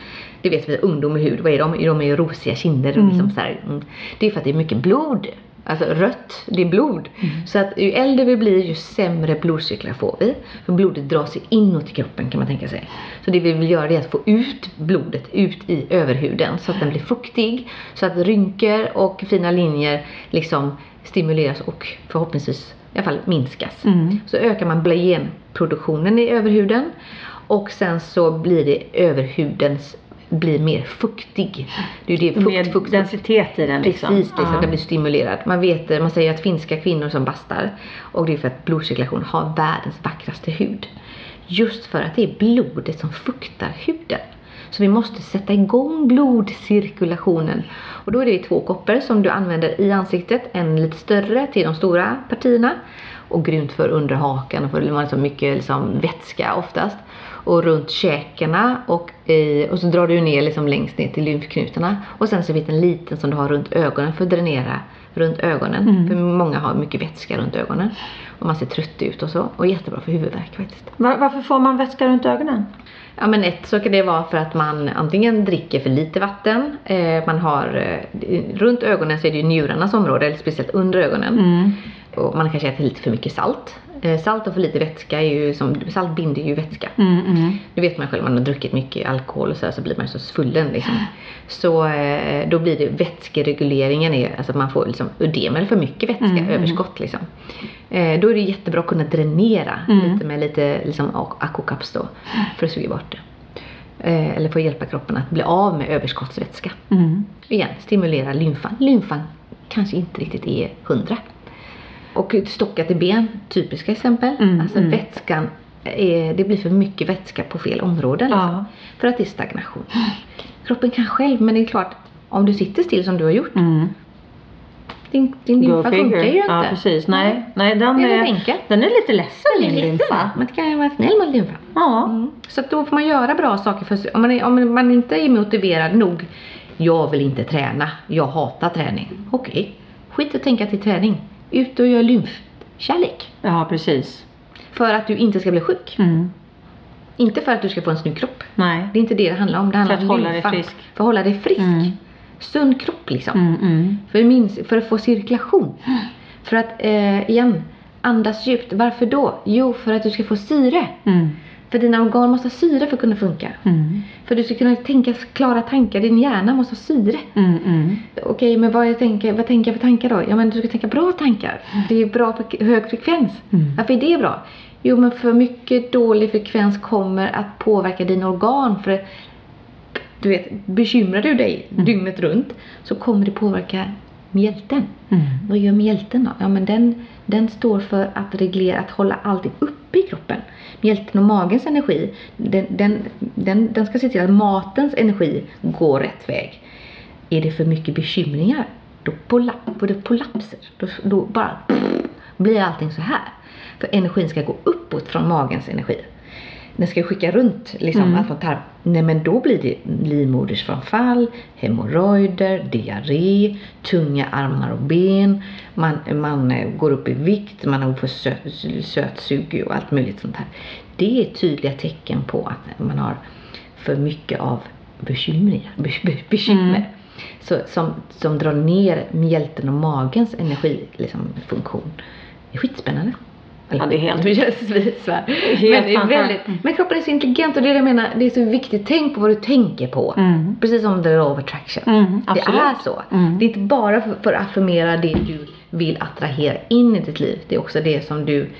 Det vet vi, ungdom med hud, vad är de? De är ju rosiga kinder och Mm. liksom så här, mm. Det är för att det är mycket blod. Alltså rött, det är blod. Så att ju äldre vi blir ju sämre blodcirkulation får vi. För blodet drar sig inåt i kroppen kan man tänka sig. Så det vi vill göra är att få ut blodet ut i överhuden så att den blir fuktig. Så att rynkor och fina linjer liksom stimuleras och förhoppningsvis i alla fall minskas. Mm. Så ökar man blagenproduktionen i överhuden och sen så blir det överhudens blir mer fuktig. Det är ju det fukt, Med fukt, densitet i den liksom. Precis, det, så Ja. den blir stimulerad. Man, vet, man säger att finska kvinnor som bastar och det är för att blodcirkulation har världens vackraste hud. Just för att det är blodet som fuktar huden. Så vi måste sätta igång blodcirkulationen. Och då är det två koppor som du använder i ansiktet. En lite större till de stora partierna och grymt för under hakan för man har så mycket liksom vätska oftast. Och runt käkarna och, i, och så drar du ner liksom längst ner till lymfknutarna. Och sen så finns det en liten som du har runt ögonen för att dränera runt ögonen. Mm. För många har mycket vätska runt ögonen. Och man ser trött ut och så. Och jättebra för huvudvärk faktiskt. Var, varför får man vätska runt ögonen? Ja men ett så kan det vara för att man antingen dricker för lite vatten, eh, man har eh, runt ögonen så är det ju njurarnas område, eller speciellt under ögonen. Mm. Och man kanske äter lite för mycket salt. Eh, salt och för lite vätska är ju som, salt binder ju vätska. Mm, mm. Nu vet man själv, man har druckit mycket alkohol och så, här, så blir man så svullen liksom. Så eh, då blir det vätskeregleringen är, alltså man får liksom ödem eller för mycket vätska, Mm, mm. överskott liksom. Eh, då är det jättebra att kunna dränera Mm. lite med lite liksom akukaps då för att suga bort det. Eh, eller för att hjälpa kroppen att bli av med överskottsvätska. Mm. Igen, stimulera lymfan. Lymfan kanske inte riktigt är hundra. Och stockade ben, typiska exempel. Mm, alltså mm. vätskan, är, det blir för mycket vätska på fel områden. Liksom, Ja. För att det är stagnation. Kroppen kan själv, men det är klart, om du sitter still som du har gjort, Mm. din, din lymfa funkar ju inte. Ja precis. Nej, nej den, är är, den är lite ledsen Det är ledsen. lymfa. Man kan vara snäll mot lymfan. Ja. Mm. Så då får man göra bra saker. För, om, man är, om man inte är motiverad nog. Jag vill inte träna. Jag hatar träning. Okej, skit att tänka till träning. Ut och gör lymfkärlek. ja, precis. För att du inte ska bli sjuk. Mm. Inte för att du ska få en snygg kropp. Nej. Det är inte det det handlar om. Det handlar För om att hålla dig lymfan. frisk. För att hålla dig frisk. Mm. Sund kropp liksom. Mm, mm. För, minst, för att få cirkulation. För att, eh, igen, andas djupt. Varför då? Jo, för att du ska få syre. Mm. För dina organ måste ha syre för att kunna funka. Mm. För du ska kunna tänka klara tankar. Din hjärna måste ha syre. Mm, mm. Okej, men vad, jag tänker, vad tänker jag för tankar då? Ja, men du ska tänka bra tankar. Det är bra för hög frekvens. Mm. Varför är det bra? Jo, men för mycket dålig frekvens kommer att påverka dina organ. För du vet, bekymrar du dig dygnet runt så kommer det påverka mjälten. Mm. Vad gör mjälten då? Ja men den, den står för att reglera, att hålla allting uppe i kroppen. Mjälten och magens energi, den, den, den, den ska se till att matens energi går rätt väg. Är det för mycket bekymringar, då, kollapsar det kollapser. Då, då bara blir allting så här. För energin ska gå uppåt från magens energi. Den ska skicka runt liksom Mm. allt från tarm. Nej men då blir det livmodersframfall, hemorrojder, diarré, tunga armar och ben. Man, man eh, går upp i vikt, man får söt, sötsug och allt möjligt sånt här. Det är tydliga tecken på att man har för mycket av bekymringar, be, be, bekymmer. Mm. Så, som, som drar ner mjälten och magens energi, liksom, funktion. Det är skitspännande. Ja, det är helt- Det känns svär. Helt men, väldigt, men kroppen är så intelligent och det är det jag menar, det är så viktigt. Tänk på vad du tänker på. Mm. Precis som the law of attraction. Mm, det är så. Mm. Det är inte bara för, för att affirmera det du vill attrahera in i ditt liv. Det är också det som du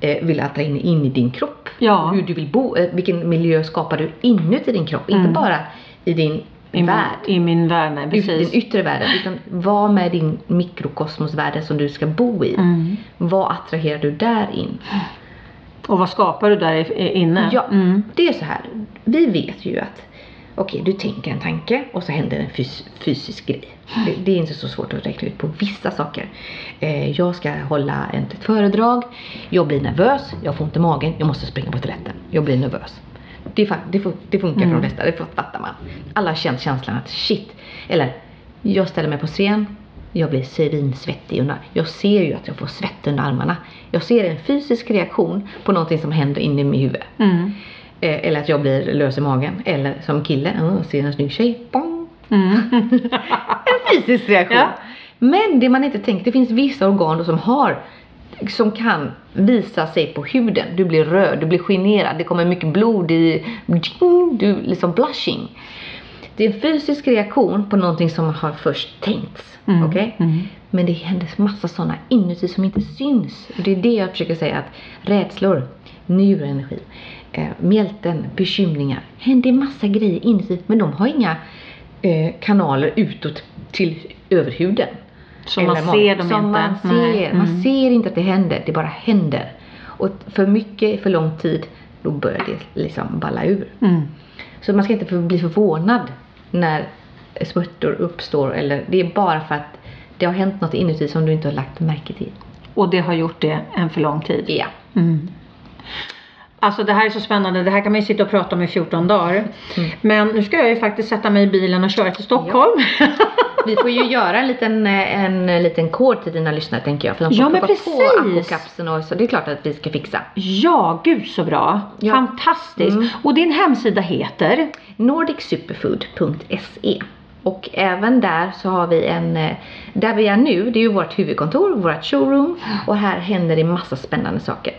eh, vill attrahera in i din kropp. Ja. Hur du vill bo, eh, vilken miljö skapar du inuti din kropp. Mm. Inte bara i din min- värld. I min värld, nej precis. din yttre värld. Utan vad med din mikrokosmosvärld som du ska bo i. Mm. Vad attraherar du där in? Och vad skapar du där inne? Ja, Mm. det är så här. Vi vet ju att okej, du tänker en tanke och så händer en fys- fysisk grej. Det, det är inte så svårt att räkna ut på vissa saker. Eh, jag ska hålla ett, ett föredrag, jag blir nervös, jag får ont i magen, jag måste springa på toaletten. Jag blir nervös. Det, det, det funkar för Mm. de flesta, det fattar man. Alla har känt känslan att shit, eller jag ställer mig på scen, jag blir svinsvettig under, jag ser ju att jag får svett under armarna. Jag ser en fysisk reaktion på någonting som händer inne i mitt huvud. Mm. Eh, Eller att jag blir lös i magen. Eller som kille, oh, ser en snygg tjej. Bong. Mm. En fysisk reaktion. Ja. Men det man inte tänker, det finns vissa organ som har som kan visa sig på huden. Du blir röd, du blir generad, det kommer mycket blod i, du liksom blushing. Det är en fysisk reaktion på någonting som har först tänkts. Mm. Okej? Mm. Men det händer massa sådana inuti som inte syns. Det är det jag försöker säga att rädslor, neuroenergi, eh, mjälten, bekymringar. Händer massa grejer inuti men de har inga eh, kanaler utåt till överhuden. Så man ser dem som inte? Man ser. Mm. man ser inte att det händer, det bara händer. Och för mycket, för lång tid, då börjar det liksom balla ur. Mm. Så man ska inte bli förvånad när smärtor uppstår. Eller, det är bara för att det har hänt något inuti som du inte har lagt märke till. Och det har gjort det en för lång tid. Ja. Mm. Alltså det här är så spännande, det här kan man ju sitta och prata om i 14 dagar. Mm. Men nu ska jag ju faktiskt sätta mig i bilen och köra till Stockholm. Vi får ju göra en liten, eh, en liten kod till dina lyssnare tänker jag. För de får Ja, men precis. på och så. Det är klart att vi ska fixa. Ja, gud så bra. Ja. Fantastiskt. Mm. Och din hemsida heter? nordicsuperfood.se och även där så har vi en, eh, där vi är nu, det är ju vårt huvudkontor, vårt showroom och här händer det massa spännande saker.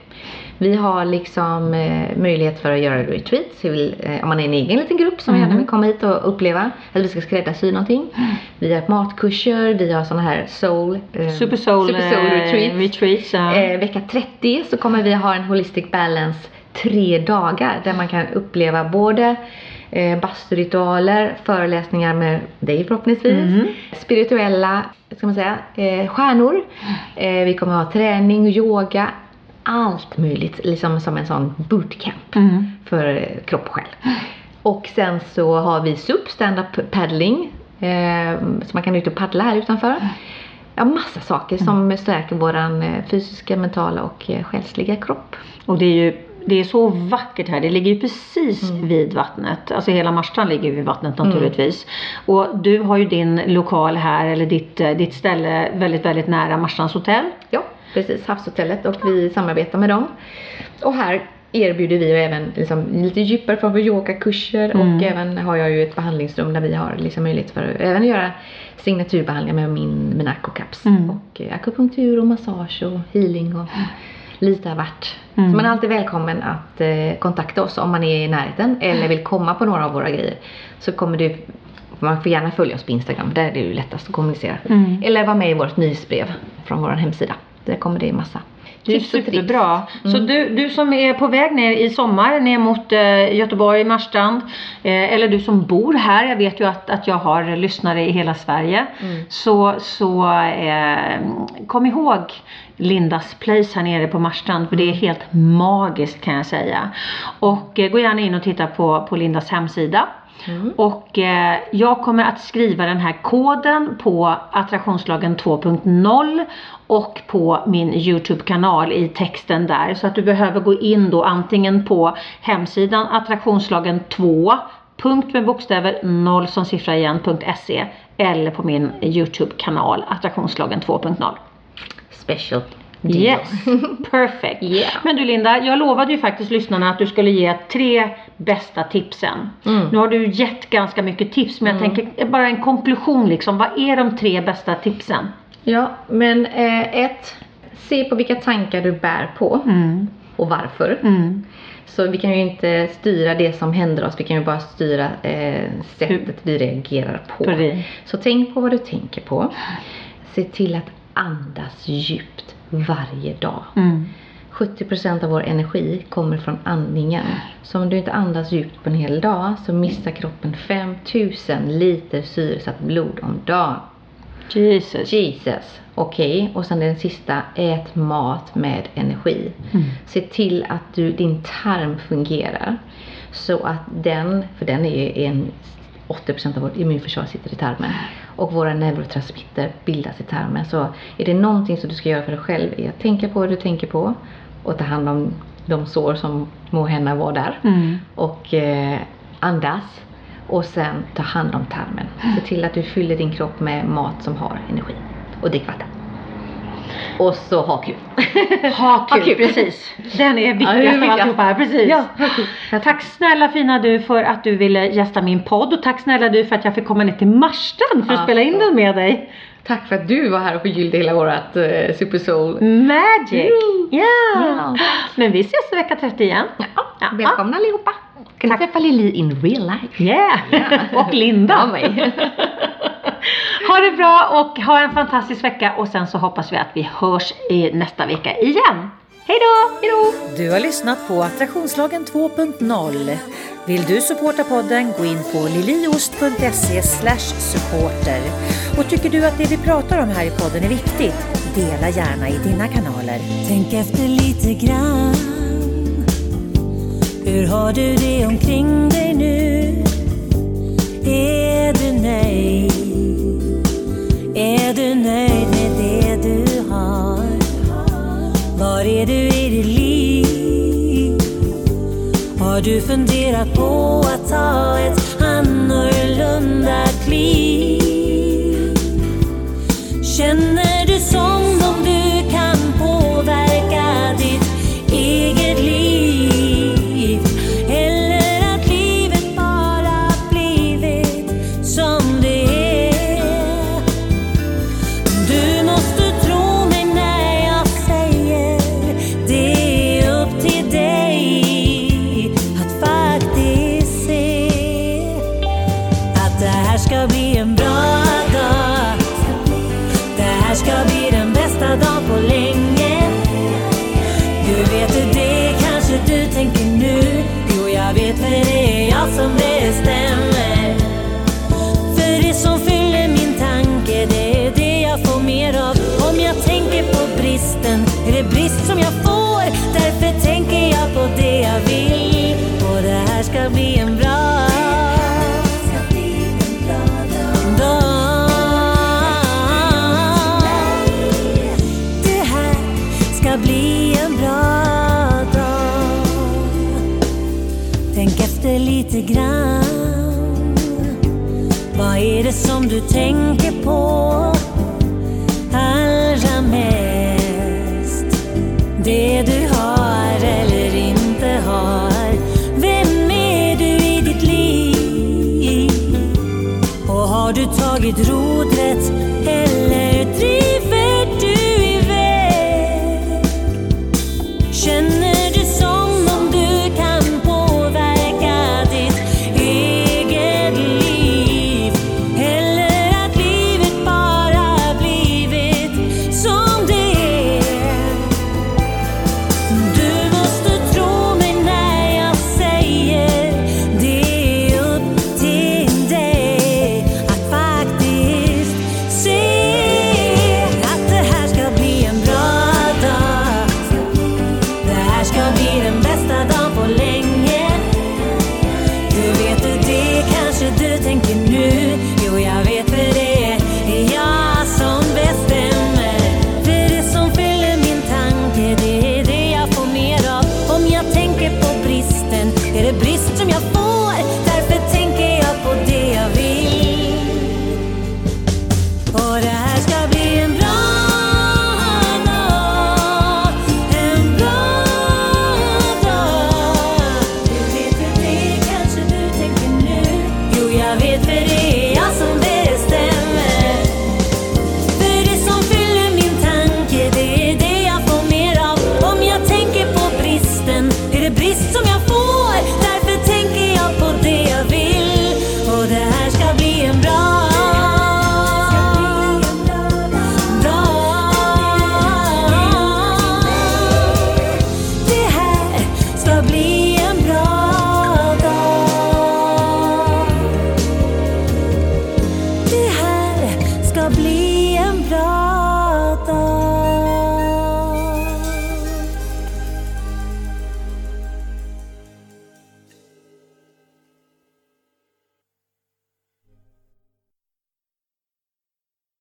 Vi har liksom eh, möjlighet för att göra retreats, vi vill, eh, om man är en egen liten grupp som Mm. gärna vill komma hit och uppleva, eller vi ska skräddarsy någonting. Vi har matkurser, vi har såna här soul, eh, Super Soul, Super Soul eh, retreats. retreats ja. Eh, vecka 30 så kommer vi ha en Holistic Balance tre dagar där man kan uppleva både eh, basturitualer, föreläsningar med dig förhoppningsvis, Mhm. spirituella, ska man säga, eh, stjärnor. Eh, vi kommer ha träning, yoga, allt möjligt, liksom som en sån bootcamp Mm. för kropp och själ. Och sen så har vi SUP, stand-up paddling, eh, så man kan ut och paddla här utanför. Ja, massa saker som stärker våran eh, fysiska, mentala och eh, själsliga kropp. Och det är ju det är så vackert här. Det ligger ju precis Mm. vid vattnet. Alltså hela Marstrand ligger vid vattnet naturligtvis. Och du har ju din lokal här, eller ditt, eh, ditt ställe väldigt, väldigt nära Marstrands hotell. Ja, precis. Havshotellet och vi samarbetar med dem. Och här erbjuder vi ju även liksom lite djupare form för yogakurser Mm. och även har jag ju ett behandlingsrum där vi har liksom möjlighet för att även göra signaturbehandlingar med min, min Acocaps. Mm. Och eh, akupunktur och massage och healing och lite av vart. Mm. Så man är alltid välkommen att eh, kontakta oss om man är i närheten eller vill komma på några av våra grejer. Så kommer du, man får gärna följa oss på Instagram, där är det ju lättast att kommunicera. Mm. Eller vara med i vårt nyhetsbrev från vår hemsida. Där kommer det massa Det är superbra. Så du, du som är på väg ner i sommar ner mot eh, Göteborg, Marstrand. Eh, eller du som bor här. Jag vet ju att, att jag har lyssnare i hela Sverige. Så, så eh, kom ihåg Lindas Place här nere på Marstrand. För det är helt magiskt kan jag säga. Och eh, gå gärna in och titta på, på Lindas hemsida. Och eh, jag kommer att skriva den här koden på attraktionslagen 2.0 och på min Youtube-kanal i texten där. Så att du behöver gå in då antingen på hemsidan attraktionslagen 2 punkt med bokstäver 0 som siffra igen .se eller på min Youtube-kanal attraktionslagen 2.0. Special Yes, perfect. Yeah. Men du Linda, jag lovade ju faktiskt lyssnarna att du skulle ge tre bästa tipsen. Mm. Nu har du gett ganska mycket tips men jag tänker bara en konklusion liksom. Vad är de tre bästa tipsen? Ja, men eh, ett, se på vilka tankar du bär på Mm. och varför. Mm. Så vi kan ju inte styra det som händer oss, vi kan ju bara styra eh, sättet vi reagerar på. Så tänk på vad du tänker på. Se till att andas djupt varje dag. Mm. 70% av vår energi kommer från andningen. Så om du inte andas djupt på en hel dag så missar kroppen 5000 liter syresatt blod om dagen. Jesus. Jesus. Okej, och sen den sista, ät mat med energi. Mm. Se till att du, din tarm fungerar. Så att den, för den är ju en 80% av vårt immunförsvar sitter i tarmen. Och våra neurotransmitter bildas i tarmen. Så är det någonting som du ska göra för dig själv är att tänka på vad du tänker på. Och ta hand om de sår som må hända var där. Mm. Och eh, andas. Och sen ta hand om tarmen. Se till att du fyller din kropp med mat som har energi. Och drick vatten. Och så ha kul. Ha kul, Ha kul. precis. Den är Ja, viktigast av viktigast. alltihopa här, precis. Ja. Tack snälla fina du för att du ville gästa min podd och tack snälla du för att jag fick komma ner till Marstrand för att Ja, spela in den med dig. Tack för att du var här och förgyllde hela vårat eh, Super Soul. Magic! Mm. Ja! Ja. Men vi ses i vecka 30 igen. Ja, Ja. välkomna allihopa. Kan träffa Lili in real life? Yeah! och Linda. Ja. ha det bra och ha en fantastisk vecka och sen så hoppas vi att vi hörs i nästa vecka igen. Hej då! Hej då! Du har lyssnat på Attraktionslagen 2.0. Vill du supporta podden, gå in på liliost.se supporter. Och tycker du att det vi pratar om här i podden är viktigt, dela gärna i dina kanaler. Tänk efter lite grann. Hur har du det omkring dig nu? Är du nöjd? Är du nöjd med det du har? Var är du i ditt liv? Har du funderat på att ta ett annorlunda kliv? Känner du som de lite grann Vad är det som du tänker på allra mest? Det du har eller inte har Vem är du i ditt liv? Och har du tagit rodret